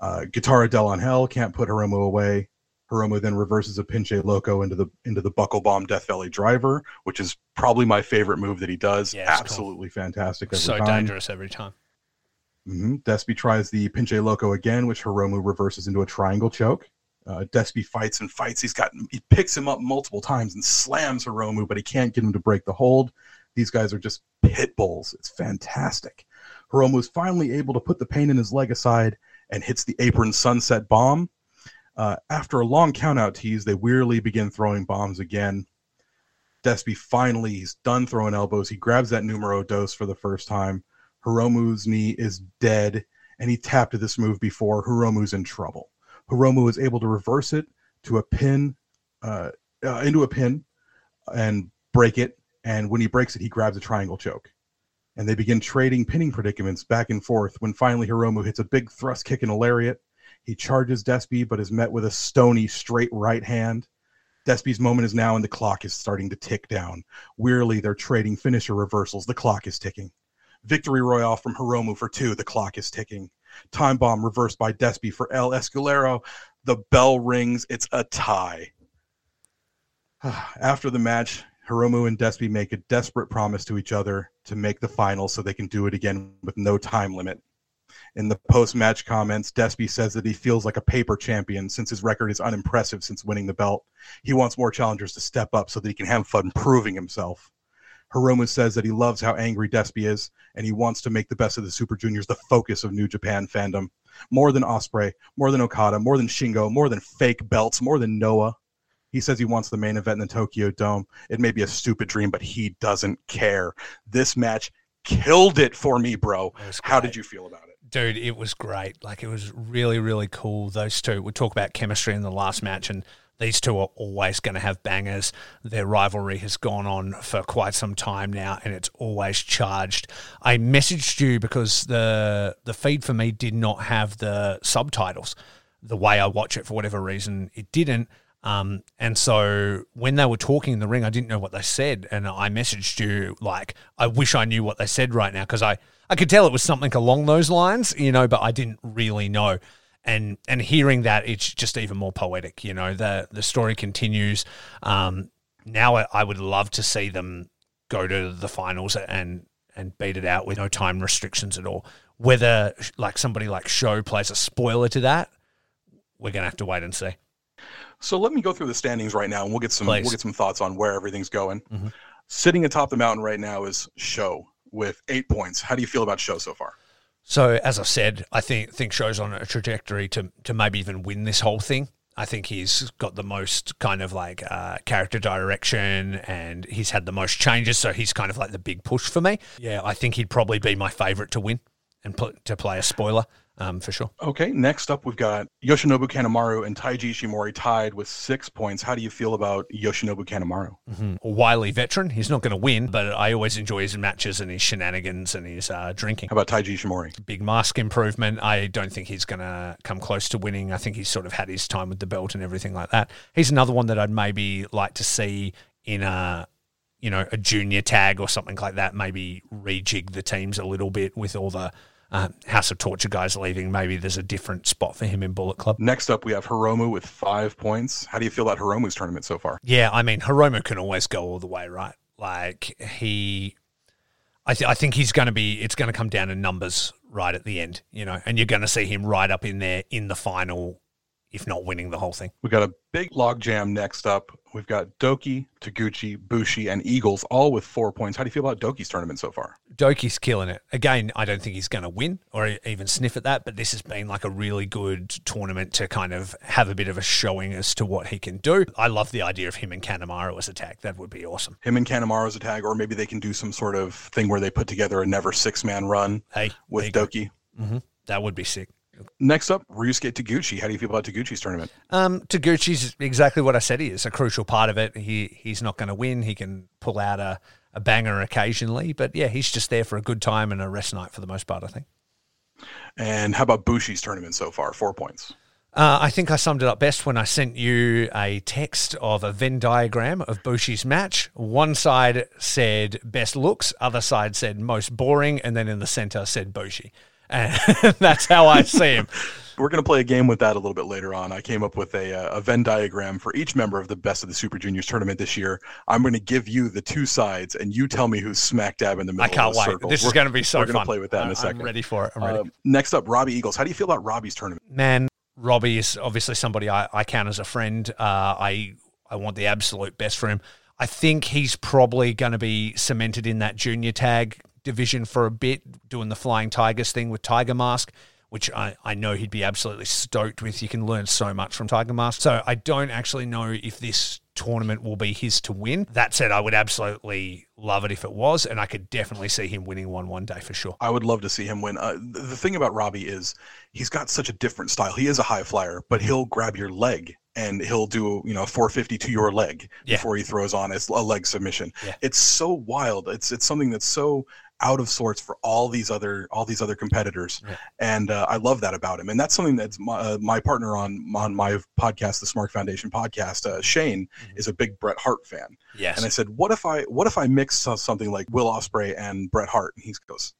uh, guitarra del angel can't put hiromu away hiromu then reverses a pinche loco into the into the buckle bomb death valley driver which is probably my favorite move that he does Yeah, it's cool. absolutely fantastic So time. dangerous every time. Hmm Despy tries the Pinche Loco again, which Hiromu reverses into a triangle choke. Uh, Despy fights and fights. He's got he picks him up multiple times and slams Hiromu, but he can't get him to break the hold. These guys are just pit bulls. It's fantastic. Hiromu is finally able to put the pain in his leg aside and hits the apron sunset bomb. Uh, after a long countout tease, they wearily begin throwing bombs again. Despy finally, he's done throwing elbows. He grabs that numero dos for the first time. Hiromu's knee is dead, and he tapped this move before. Hiromu's in trouble. Hiromu is able to reverse it to a pin, uh, uh, into a pin, and break it. And when he breaks it, he grabs a triangle choke. And they begin trading pinning predicaments back and forth when finally Hiromu hits a big thrust kick and a lariat. He charges Despy, but is met with a stony straight right hand. Despy's moment is now, and the clock is starting to tick down. Wearily, they're trading finisher reversals. The clock is ticking. Victory Royale from Hiromu for two. The clock is ticking. Time bomb reversed by Despy for El Es Culero. The bell rings. It's a tie. [SIGHS] After the match, Hiromu and Despy make a desperate promise to each other to make the final so they can do it again with no time limit. In the post match comments, Despy says that he feels like a paper champion since his record is unimpressive since winning the belt. He wants more challengers to step up so that he can have fun proving himself. Hiromu says that he loves how angry Despy is, and he wants to make the best of the Super Juniors the focus of New Japan fandom. More than Ospreay, more than Okada, more than Shingo, more than fake belts, more than Noah. He says he wants the main event in the Tokyo Dome. It may be a stupid dream, but he doesn't care. This match killed it for me, bro. How did you feel about it? Dude, it was great. Like it was really, really cool. Those two. We talk about chemistry in the last match, and these two are always going to have bangers. Their rivalry has gone on for quite some time now, and it's always charged. I messaged you because the the feed for me did not have the subtitles. The way I watch it, for whatever reason, it didn't. Um, and so when they were talking in the ring, I didn't know what they said, and I messaged you like, I wish I knew what they said right now because I I could tell it was something along those lines, you know, but I didn't really know. And and hearing that, it's just even more poetic, you know. The the story continues. Um, now I, would love to see them go to the finals and and beat it out with no time restrictions at all. Whether like somebody like Sho plays a spoiler to that, we're gonna have to wait and see. So let me go through the standings right now, and we'll get some Please. we'll get some thoughts on where everything's going. Mhm. Sitting atop the mountain right now is Sho with eight points. How do you feel about Sho so far? So as I said, I think think Sho's on a trajectory to to maybe even win this whole thing. I think he's got the most kind of like uh, character direction, and he's had the most changes. So he's kind of like the big push for me. Yeah, I think he'd probably be my favorite to win and pl- to play a spoiler um, for sure. Okay, next up we've got Yoshinobu Kanemaru and Taiji Ishimori tied with six points. How do you feel about Yoshinobu Kanemaru? A wily veteran. He's not going to win, but I always enjoy his matches and his shenanigans and his uh, drinking. How about Taiji Ishimori? big mask improvement. I don't think he's going to come close to winning. I think he's sort of had his time with the belt and everything like that. He's another one that I'd maybe like to see in a you know a junior tag or something like that. Maybe rejig the teams a little bit with all the uh, House of Torture guys leaving. Maybe there's a different spot for him in Bullet Club. Next up we have Hiromu with five points. How do you feel about Hiromu's tournament so far? Yeah, I mean Hiromu can always go all the way, right? Like he, I, th- I think he's going to be. It's going to come down to numbers right at the end, you know, and you're going to see him right up in there in the final, if not winning the whole thing. we've got a big logjam next up. We've got DOUKI, Taguchi, Bushi, and Eagles all with four points. How do you feel about DOUKI's tournament so far? DOUKI's killing it. Again, I don't think he's going to win or even sniff at that, but this has been like a really good tournament to kind of have a bit of a showing as to what he can do. I love the idea of him and Kanemaru as a tag. That would be awesome. Him and Kanemaru's a tag, or maybe they can do some sort of thing where they put together a never six man run Hey, with there you DOUKI. Mm-hmm. that would be sick. Next up, Ryusuke Taguchi. How do you feel about Taguchi's tournament? Um, Taguchi's exactly what I said he is, a crucial part of it. He He's not going to win. He can pull out a, a banger occasionally, but yeah, he's just there for a good time and a rest night for the most part, I think. And how about Bushi's tournament so far? Four points. Uh, I think I summed it up best when I sent you a text of a Venn diagram of Bushi's match. One side said best looks, other side said most boring, and then in the center said Bushi. And [LAUGHS] that's how I see him. [LAUGHS] We're going to play a game with that a little bit later on. I came up with a, uh, a Venn diagram for each member of the Best of the Super Juniors tournament this year. I'm going to give you the two sides, and you tell me who's smack dab in the middle. I can't of the wait. circle. This is We're- going to be so We're fun. going to play with that in a second. I'm ready for it. I'm ready. Uh, next up, Robbie Eagles. How do you feel about Robbie's tournament? Man, Robbie is obviously somebody I, I count as a friend. Uh, I I want the absolute best for him. I think he's probably going to be cemented in that junior tag division for a bit, doing the Flying Tigers thing with Tiger Mask, which I, I know he'd be absolutely stoked with. You can learn so much from Tiger Mask. So I don't actually know if this tournament will be his to win. That said, I would absolutely love it if it was, and I could definitely see him winning one one day for sure. I would love to see him win. Uh, th- the thing about Robbie is he's got such a different style. He is a high flyer, but he'll grab your leg and he'll do you know 450 to your leg Yeah. before he throws on a leg submission. Yeah. It's so wild. It's it's something that's so out of sorts for all these other all these other competitors, Yeah. and uh, I love that about him. And that's something that's my, uh, my partner on on my podcast, the Smark Foundation podcast, uh, Shane, Mm-hmm. is a big Bret Hart fan. Yes. And I said, "What if I what if I mix something like Will Ospreay and Bret Hart?" And he goes,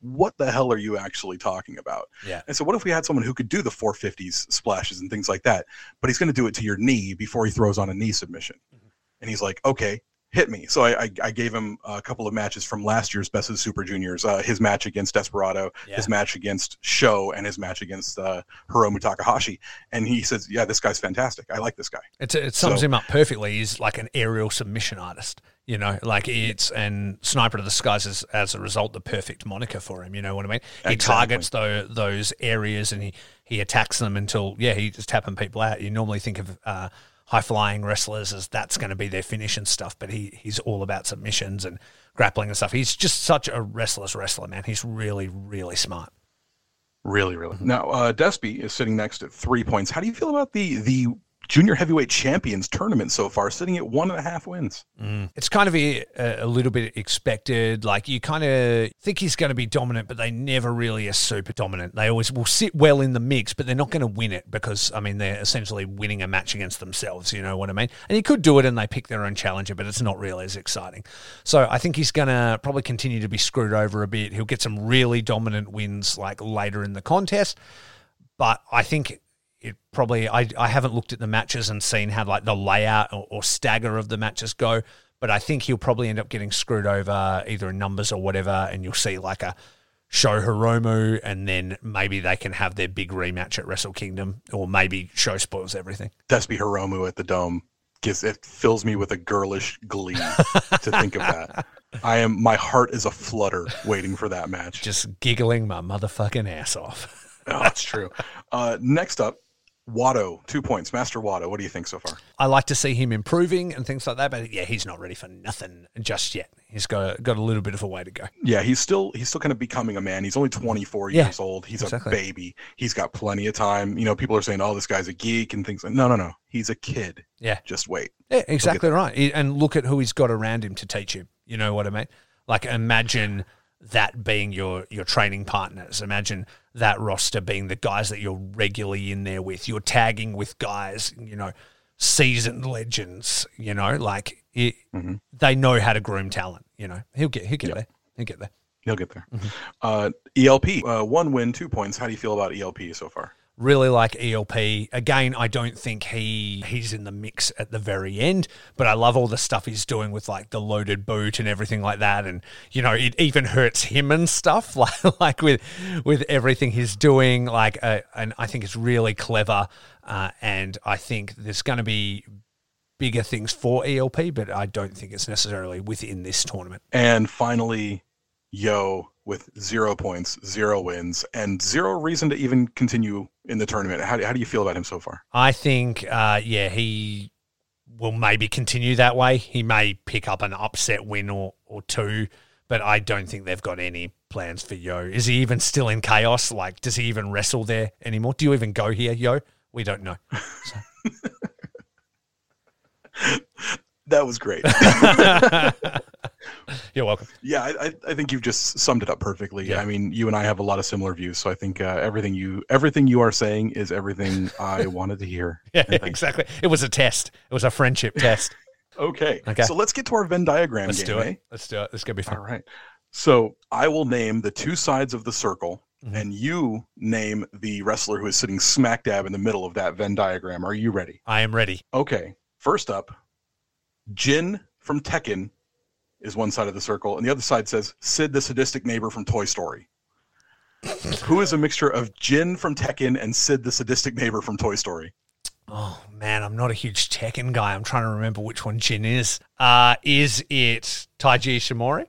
"What the hell are you actually talking about?" Yeah. And so, what if we had someone who could do the 450s splashes and things like that, but he's going to do it to your knee before he throws on a knee submission? Mm-hmm. And he's like, "Okay." Hit me. So I, I, I gave him a couple of matches from last year's Best of the Super Juniors. Uh, his match against Desperado, Yeah. his match against Sho, and his match against uh, Hiromu Takahashi. And he says, "Yeah, this guy's fantastic. I like this guy." It's, it sums So- him up perfectly. He's like an aerial submission artist, you know, like it's and Sniper of the Skies is as a result the perfect moniker for him. You know what I mean? He Exactly. targets those those areas and he he attacks them until yeah he's tapping people out. You normally think of uh, high flying wrestlers as that's going to be their finish and stuff, but he he's all about submissions and grappling and stuff. He's just such a restless wrestler, man. He's really really smart. Really, really. Now, uh, Despy is sitting next at three points. How do you feel about the the junior heavyweight champions tournament so far, sitting at one and a half wins? Mm. It's kind of a, a little bit expected. Like you kind of think he's going to be dominant, but they never really are super dominant. They always will sit well in the mix, but they're not going to win it because I mean they're essentially winning a match against themselves. You know what I mean? And he could do it, and they pick their own challenger, but it's not really as exciting. So I think he's going to probably continue to be screwed over a bit. He'll get some really dominant wins like later in the contest, but I think it probably I, I haven't looked at the matches and seen how like the layout or, or stagger of the matches go but i think he'll probably end up getting screwed over either in numbers or whatever and you'll see like a Sho hiromu and then maybe they can have their big rematch at wrestle kingdom or maybe Sho spoils everything Despy Hiromu at the Dome gives it fills me with a girlish glee [LAUGHS] to think of that. I am my heart is a flutter waiting for that match. just giggling my motherfucking ass off oh, that's true. Uh, next up, Wato, two points. Master Wato, what do you think so far? I like to see him improving and things like that, but yeah, he's not ready for nothing just yet. He's got got a little bit of a way to go. Yeah, he's still he's still kind of becoming a man. He's only 24 Yeah, years old. He's exactly. a baby. He's got plenty of time. You know, people are saying, "Oh, this guy's a geek" and things like. No, no, no. He's a kid. Yeah. Just wait. Yeah, exactly right. And look at who he's got around him to teach him. You know what I mean? Like imagine that being your your training partners. Imagine that roster being the guys that you're regularly in there with. You're tagging with guys, you know, seasoned legends. You know, like it, Mhm. they know how to groom talent. You know, he'll get he'll get there. He'll get there. He'll get there. Mm-hmm. Uh, ELP, uh, one win, two points. How do you feel about ELP so far? Really like ELP. Again, I don't think he he's in the mix at the very end, but I love all the stuff he's doing with like the loaded boot and everything like that. And you know, it even hurts him and stuff, [LAUGHS] like like with with everything he's doing. Like, uh, and I think it's really clever. Uh, and I think there's going to be bigger things for ELP, but I don't think it's necessarily within this tournament. And finally, Yo with zero points, zero wins, and zero reason to even continue in the tournament. How, how do you feel about him so far? I think, uh, yeah, he will maybe continue that way. He may pick up an upset win or, or two, but I don't think they've got any plans for Yo. Is he even still in chaos? Like, does he even wrestle there anymore? Do you even go here, Yo? We don't know. So. [LAUGHS] that was great. [LAUGHS] You're welcome. Yeah, I, I think you've just summed it up perfectly. Yeah. I mean, you and I have a lot of similar views, so I think uh, everything you everything you are saying is everything [LAUGHS] I wanted to hear. Yeah, exactly. It was a test. It was a friendship test. Okay. Okay. So let's get to our Venn diagram Let's game. do eh? it. Let's do it. This is gonna be fun. All right. So I will name the two sides of the circle, Mhm. and you name the wrestler who is sitting smack dab in the middle of that Venn diagram. Are you ready? I am ready. Okay. First up, Jin from Tekken is one side of the circle, and the other side says Sid, the sadistic neighbor from Toy Story. who is a mixture of Jin from Tekken and Sid, the sadistic neighbor from Toy Story? Oh man, I'm not a huge Tekken guy. I'm trying to remember which one Jin is. Uh, is it Taiji Ishimori?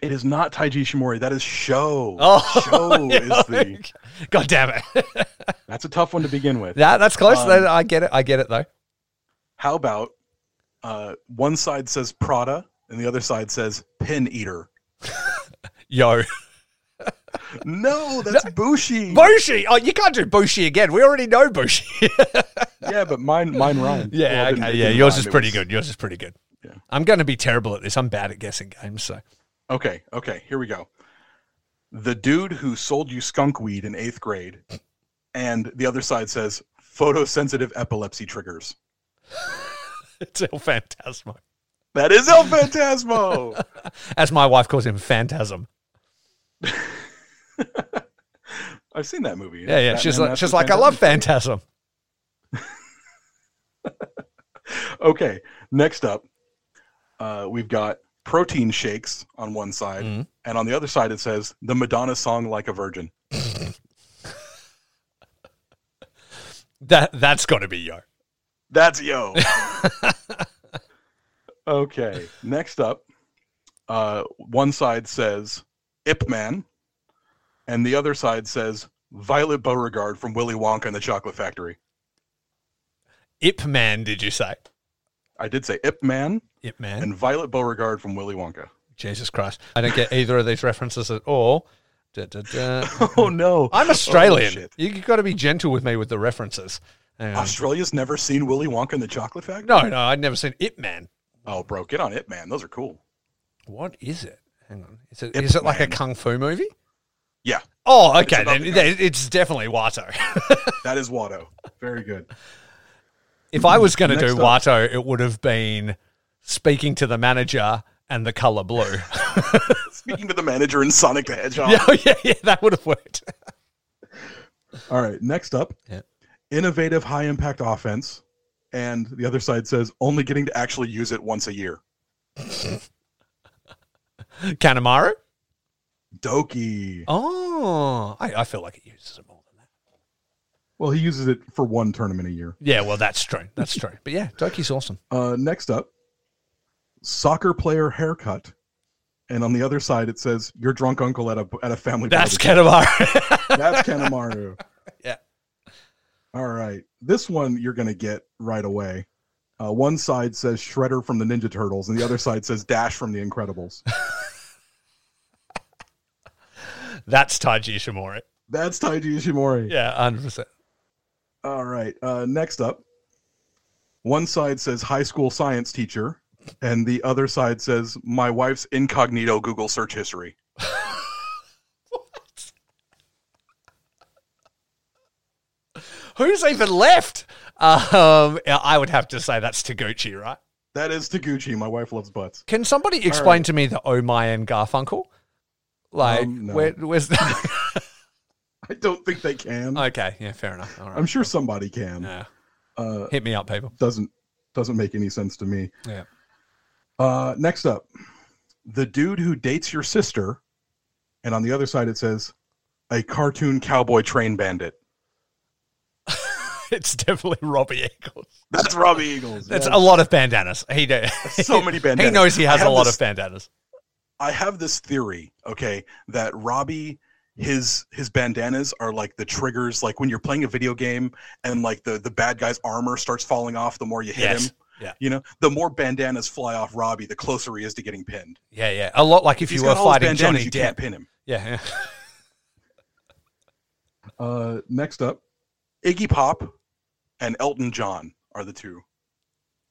It is not Taiji Ishimori. That is Sho. [LAUGHS] Oh, Sho [LAUGHS] is the. God damn it. [LAUGHS] That's a tough one to begin with. that, that's close. Um, I get it. I get it though. How about uh, one side says Prada and the other side says Pin Eater? [LAUGHS] Yo. No, that's Bushi. Bushi. Oh, you can't do Bushi again. We already know Bushi. [LAUGHS] yeah, but mine mine rhymed. yeah, Well, okay. Yeah, yours rhyme. is pretty was- good. Yours is pretty good. Yeah. I'm going to be terrible at this. I'm bad at guessing games. So Okay, okay, here we go. The dude who sold you skunk weed in eighth grade, and the other side says photosensitive epilepsy triggers. [LAUGHS] it's El Phantasmo. That is El Phantasmo. [LAUGHS] As my wife calls him, Phantasm. [LAUGHS] I've seen that movie. Yeah, yeah. She's like, she's like, I love Phantasm. [LAUGHS] Okay, next up, uh, we've got protein shakes on one side, Mhm. and on the other side it says the Madonna song "Like a Virgin." That that's to be Yo. That's yo. Okay, next up, uh, one side says Ip Man, and the other side says Violet Beauregarde from Willy Wonka and the Chocolate Factory. Ip Man, did you say? I did say Ip Man Ip Man. and Violet Beauregarde from Willy Wonka. Jesus Christ. I don't get either of these references at all. Da, da, da. [LAUGHS] Oh no, I'm Oh, Australian. shit. you, have got to be gentle with me with the references. Australia's never seen Willy Wonka and the Chocolate Factory. no, no, I'd never seen Ip Man. Oh, bro, get on it, Man. Those are cool. What is it? Hang on. Is it, Ip is it like a Man. kung fu movie? Yeah, Oh, okay. about Then the then it's definitely Wato. [LAUGHS] that is Wato. Very good. if I was going to Next do up. Wato, it would have been speaking to the manager and the color blue. [LAUGHS] Speaking to the manager in Sonic the Hedgehog. yeah, [LAUGHS] oh, yeah, yeah, that would have worked. All right, next up, Yeah. innovative high impact offense, and the other side says only getting to actually use it once a year. [LAUGHS] Kanemaru? DOUKI. Oh, I, I feel like it uses it more than that. Well, he uses it for one tournament a year. Yeah, well, that's true. That's true. But yeah, DOUKI's awesome. Uh, next up, soccer player haircut, and on the other side it says your drunk uncle at a at a family. That's barbecue. Kanemaru. That's [LAUGHS] Kanemaru. Yeah. All right. This one you're going to get right away. Uh, one side says Shredder from the Ninja Turtles, and the other side says Dash from the Incredibles. [LAUGHS] that's Taiji Ishimori. That's Taiji Ishimori. Yeah, 100%. All right. Uh, next up, one side says high school science teacher, and the other side says my wife's incognito Google search history. Who's even left? Um, I would have to say that's Taguchi, right? That is Taguchi. My wife loves butts. Can somebody explain right. to me the Oh My and Garfunkel? Like, Um, no. where, where's [LAUGHS] I don't think they can. Okay, yeah, fair enough. All right. I'm sure somebody can. Yeah. Uh, Hit me up, people. doesn't doesn't make any sense to me. Yeah. Uh, next up, the dude who dates your sister, and on the other side it says, a cartoon cowboy train bandit. [LAUGHS] It's definitely Robbie Eagles. That's Robbie Eagles. That's yes. a lot of bandanas. He do- So many [LAUGHS] bandanas. He knows he has a have lot this- of bandanas. I have this theory, okay, that Robbie his his bandanas are like the triggers like when you're playing a video game and like the the bad guy's armor starts falling off the more you hit Yes. him. Yeah. You know, the more bandanas fly off Robbie, the closer he is to getting pinned. Yeah, yeah. A lot like if, He's you were got all his fighting bandanas, Johnny you Depp. can't pin him. Yeah, yeah. [LAUGHS] Uh, next up, Iggy Pop and Elton John are the two.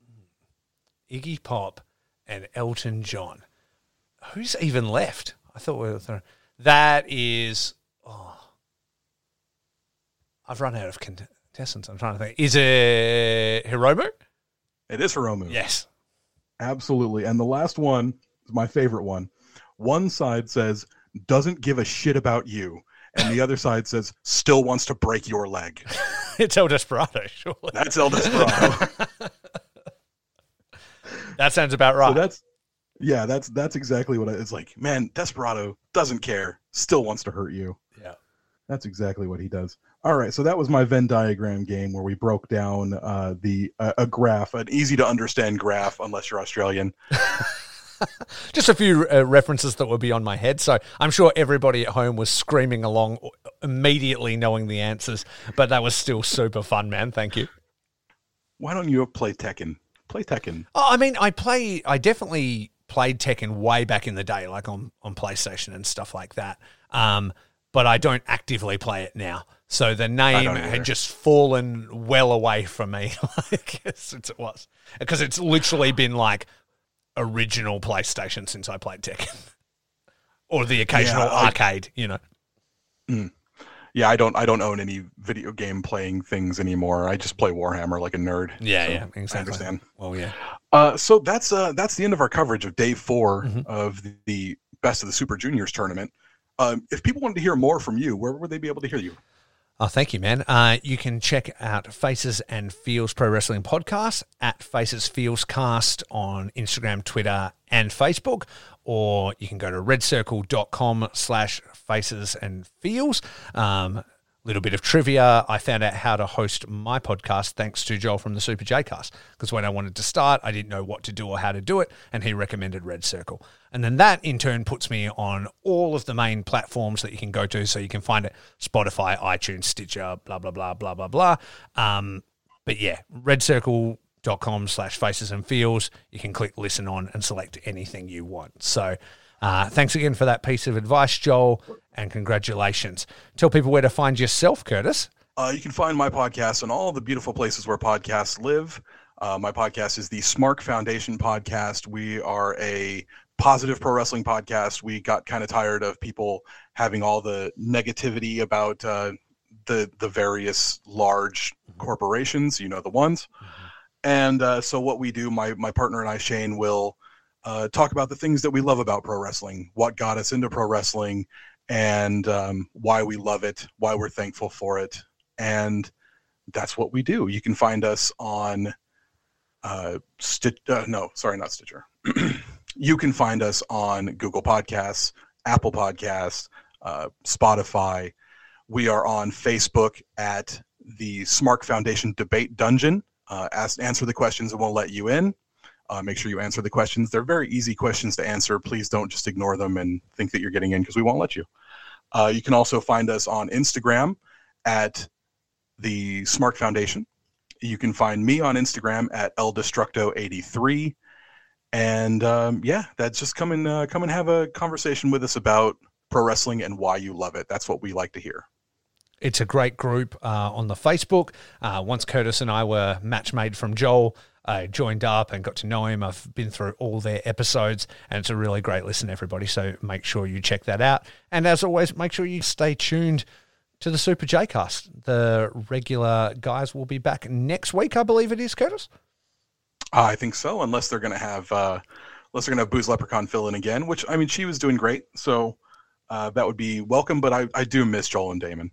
Mm. Iggy Pop and Elton John. Who's even left? I thought we were th- that is. Oh, I've run out of contestants. I'm trying to think. Is it Hiromu? It is Hiromu. Yes. Absolutely. And the last one is my favorite one. One side says, doesn't give a shit about you. And the other side says, still wants to break your leg. [LAUGHS] [LAUGHS] It's El Desperado, surely. That's El Desperado. [LAUGHS] That sounds about right. So that's, yeah, that's that's exactly what I, it's like. Man, Desperado doesn't care, still wants to hurt you. yeah. That's exactly what he does. All right, so that was my Venn diagram game where we broke down uh, the uh, a graph, an easy to understand graph, unless you're Australian. [LAUGHS] Just a few uh, references that were beyond my head. So I'm sure everybody at home was screaming along, immediately knowing the answers. But that was still super fun, man. Thank you. Why don't you play Tekken? Play Tekken. Oh, I mean, I play. I definitely played Tekken way back in the day, like on on PlayStation and stuff like that. Um, but I don't actively play it now. So the name had just fallen well away from me, [LAUGHS] like since it was, because it's literally been like original PlayStation since I played Tekken, [LAUGHS] or the occasional I- arcade. You know, Yeah, I don't I don't own any video game playing things anymore. I just play Warhammer like a nerd. yeah, So yeah, I exactly. understand. Well, yeah. Uh, so that's uh, that's the end of our coverage of day 4 Mm-hmm. of the, the Best of the Super Juniors tournament. Um, if people wanted to hear more from you, where would they be able to hear you? Oh, thank you, man. Uh, you can check out Faces and Feels Pro Wrestling Podcast at Faces Feels Cast on Instagram, Twitter, and Facebook, or you can go to redcircle.com slash faces and feels. Um, little bit of trivia. I found out how to host my podcast thanks to Joel from the Super J Cast. Because when I wanted to start, I didn't know what to do or how to do it, and he recommended Red Circle. And then that in turn puts me on all of the main platforms that you can go to. So you can find it Spotify, iTunes, Stitcher, blah, blah, blah, blah, blah, blah. Um, but yeah, redcircle.com slash faces and feels. You can click listen on and select anything you want. So uh, thanks again for that piece of advice, Joel, and congratulations. Tell people where to find yourself, Curtis. Uh, you can find my podcast on all the beautiful places where podcasts live. Uh, my podcast is the Smark Foundation podcast. We are a positive pro wrestling podcast. We got kind of tired of people having all the negativity about uh, the the various large corporations. You know the ones. And uh, so what we do, my my partner and I, Shane, will uh, talk about the things that we love about pro wrestling, what got us into pro wrestling, and um, why we love it, why we're thankful for it, and that's what we do. You can find us on uh, Stitch. Uh, no, sorry, not Stitcher. [CLEARS THROAT] you can find us on Google Podcasts, Apple Podcasts, uh, Spotify. We are on Facebook at the Smark Foundation Debate Dungeon. Uh, ask, answer the questions and we'll let you in. Uh, make sure you answer the questions. They're very easy questions to answer. Please don't just ignore them and think that you're getting in because we won't let you. Uh, you can also find us on Instagram at the Smark Foundation. You can find me on Instagram at eldestructo83. And um, yeah, that's just come and uh, come and have a conversation with us about pro wrestling and why you love it. That's what we like to hear. It's a great group uh, on the Facebook. Uh, once Curtis and I were match made from Joel, I joined up and got to know him. I've been through all their episodes, and it's a really great listen, everybody. So make sure you check that out. And as always, make sure you stay tuned to the Super J Cast. The regular guys will be back next week, I believe it is, Curtis. I think so, unless they're going to have uh, unless they're going to have Booze Leprechaun fill in again, which I mean she was doing great, so uh, that would be welcome. But I, I do miss Joel and Damon.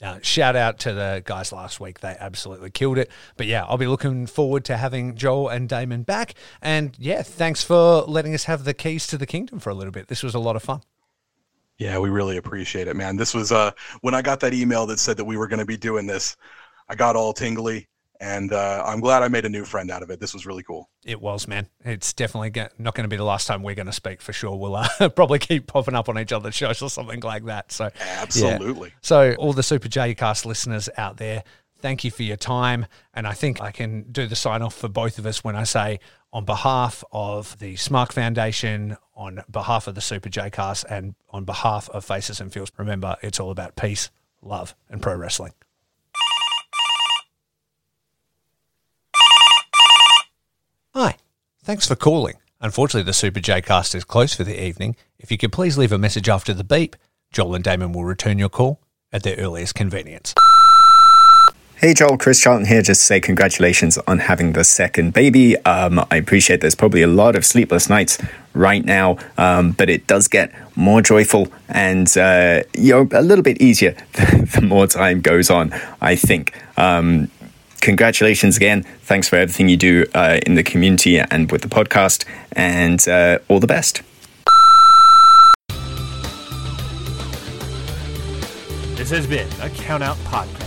Yeah. Shout out to the guys last week. They absolutely killed it. But yeah, I'll be looking forward to having Joel and Damon back. And yeah, thanks for letting us have the keys to the kingdom for a little bit. This was a lot of fun. Yeah, we really appreciate it, man. This was uh when I got that email that said that we were going to be doing this, I got all tingly and uh, I'm glad I made a new friend out of it. This was really cool. It was, man. It's definitely get, not going to be the last time we're going to speak for sure. We'll uh, [LAUGHS] probably keep popping up on each other's shows or something like that. So absolutely. Yeah. So all the Super J Cast listeners out there, thank you for your time. And I think I can do the sign off for both of us when I say, on behalf of the Smark Foundation, on behalf of the Super J Cast, and on behalf of Faces and Feels, remember it's all about peace, love, and pro wrestling. Hi, thanks for calling. Unfortunately, the Super J Cast is closed for the evening. If you could please leave a message after the beep, Joel and Damon will return your call at their earliest convenience. Hey Joel, Chris Charlton here. Just to say congratulations on having the second baby. Um, I appreciate there's probably a lot of sleepless nights right now, um, but it does get more joyful and uh, you know a little bit easier [LAUGHS] the more time goes on. I think. Um, congratulations again. Thanks for everything you do uh, in the community and with the podcast, and uh, all the best. This has been a Count Out Podcast.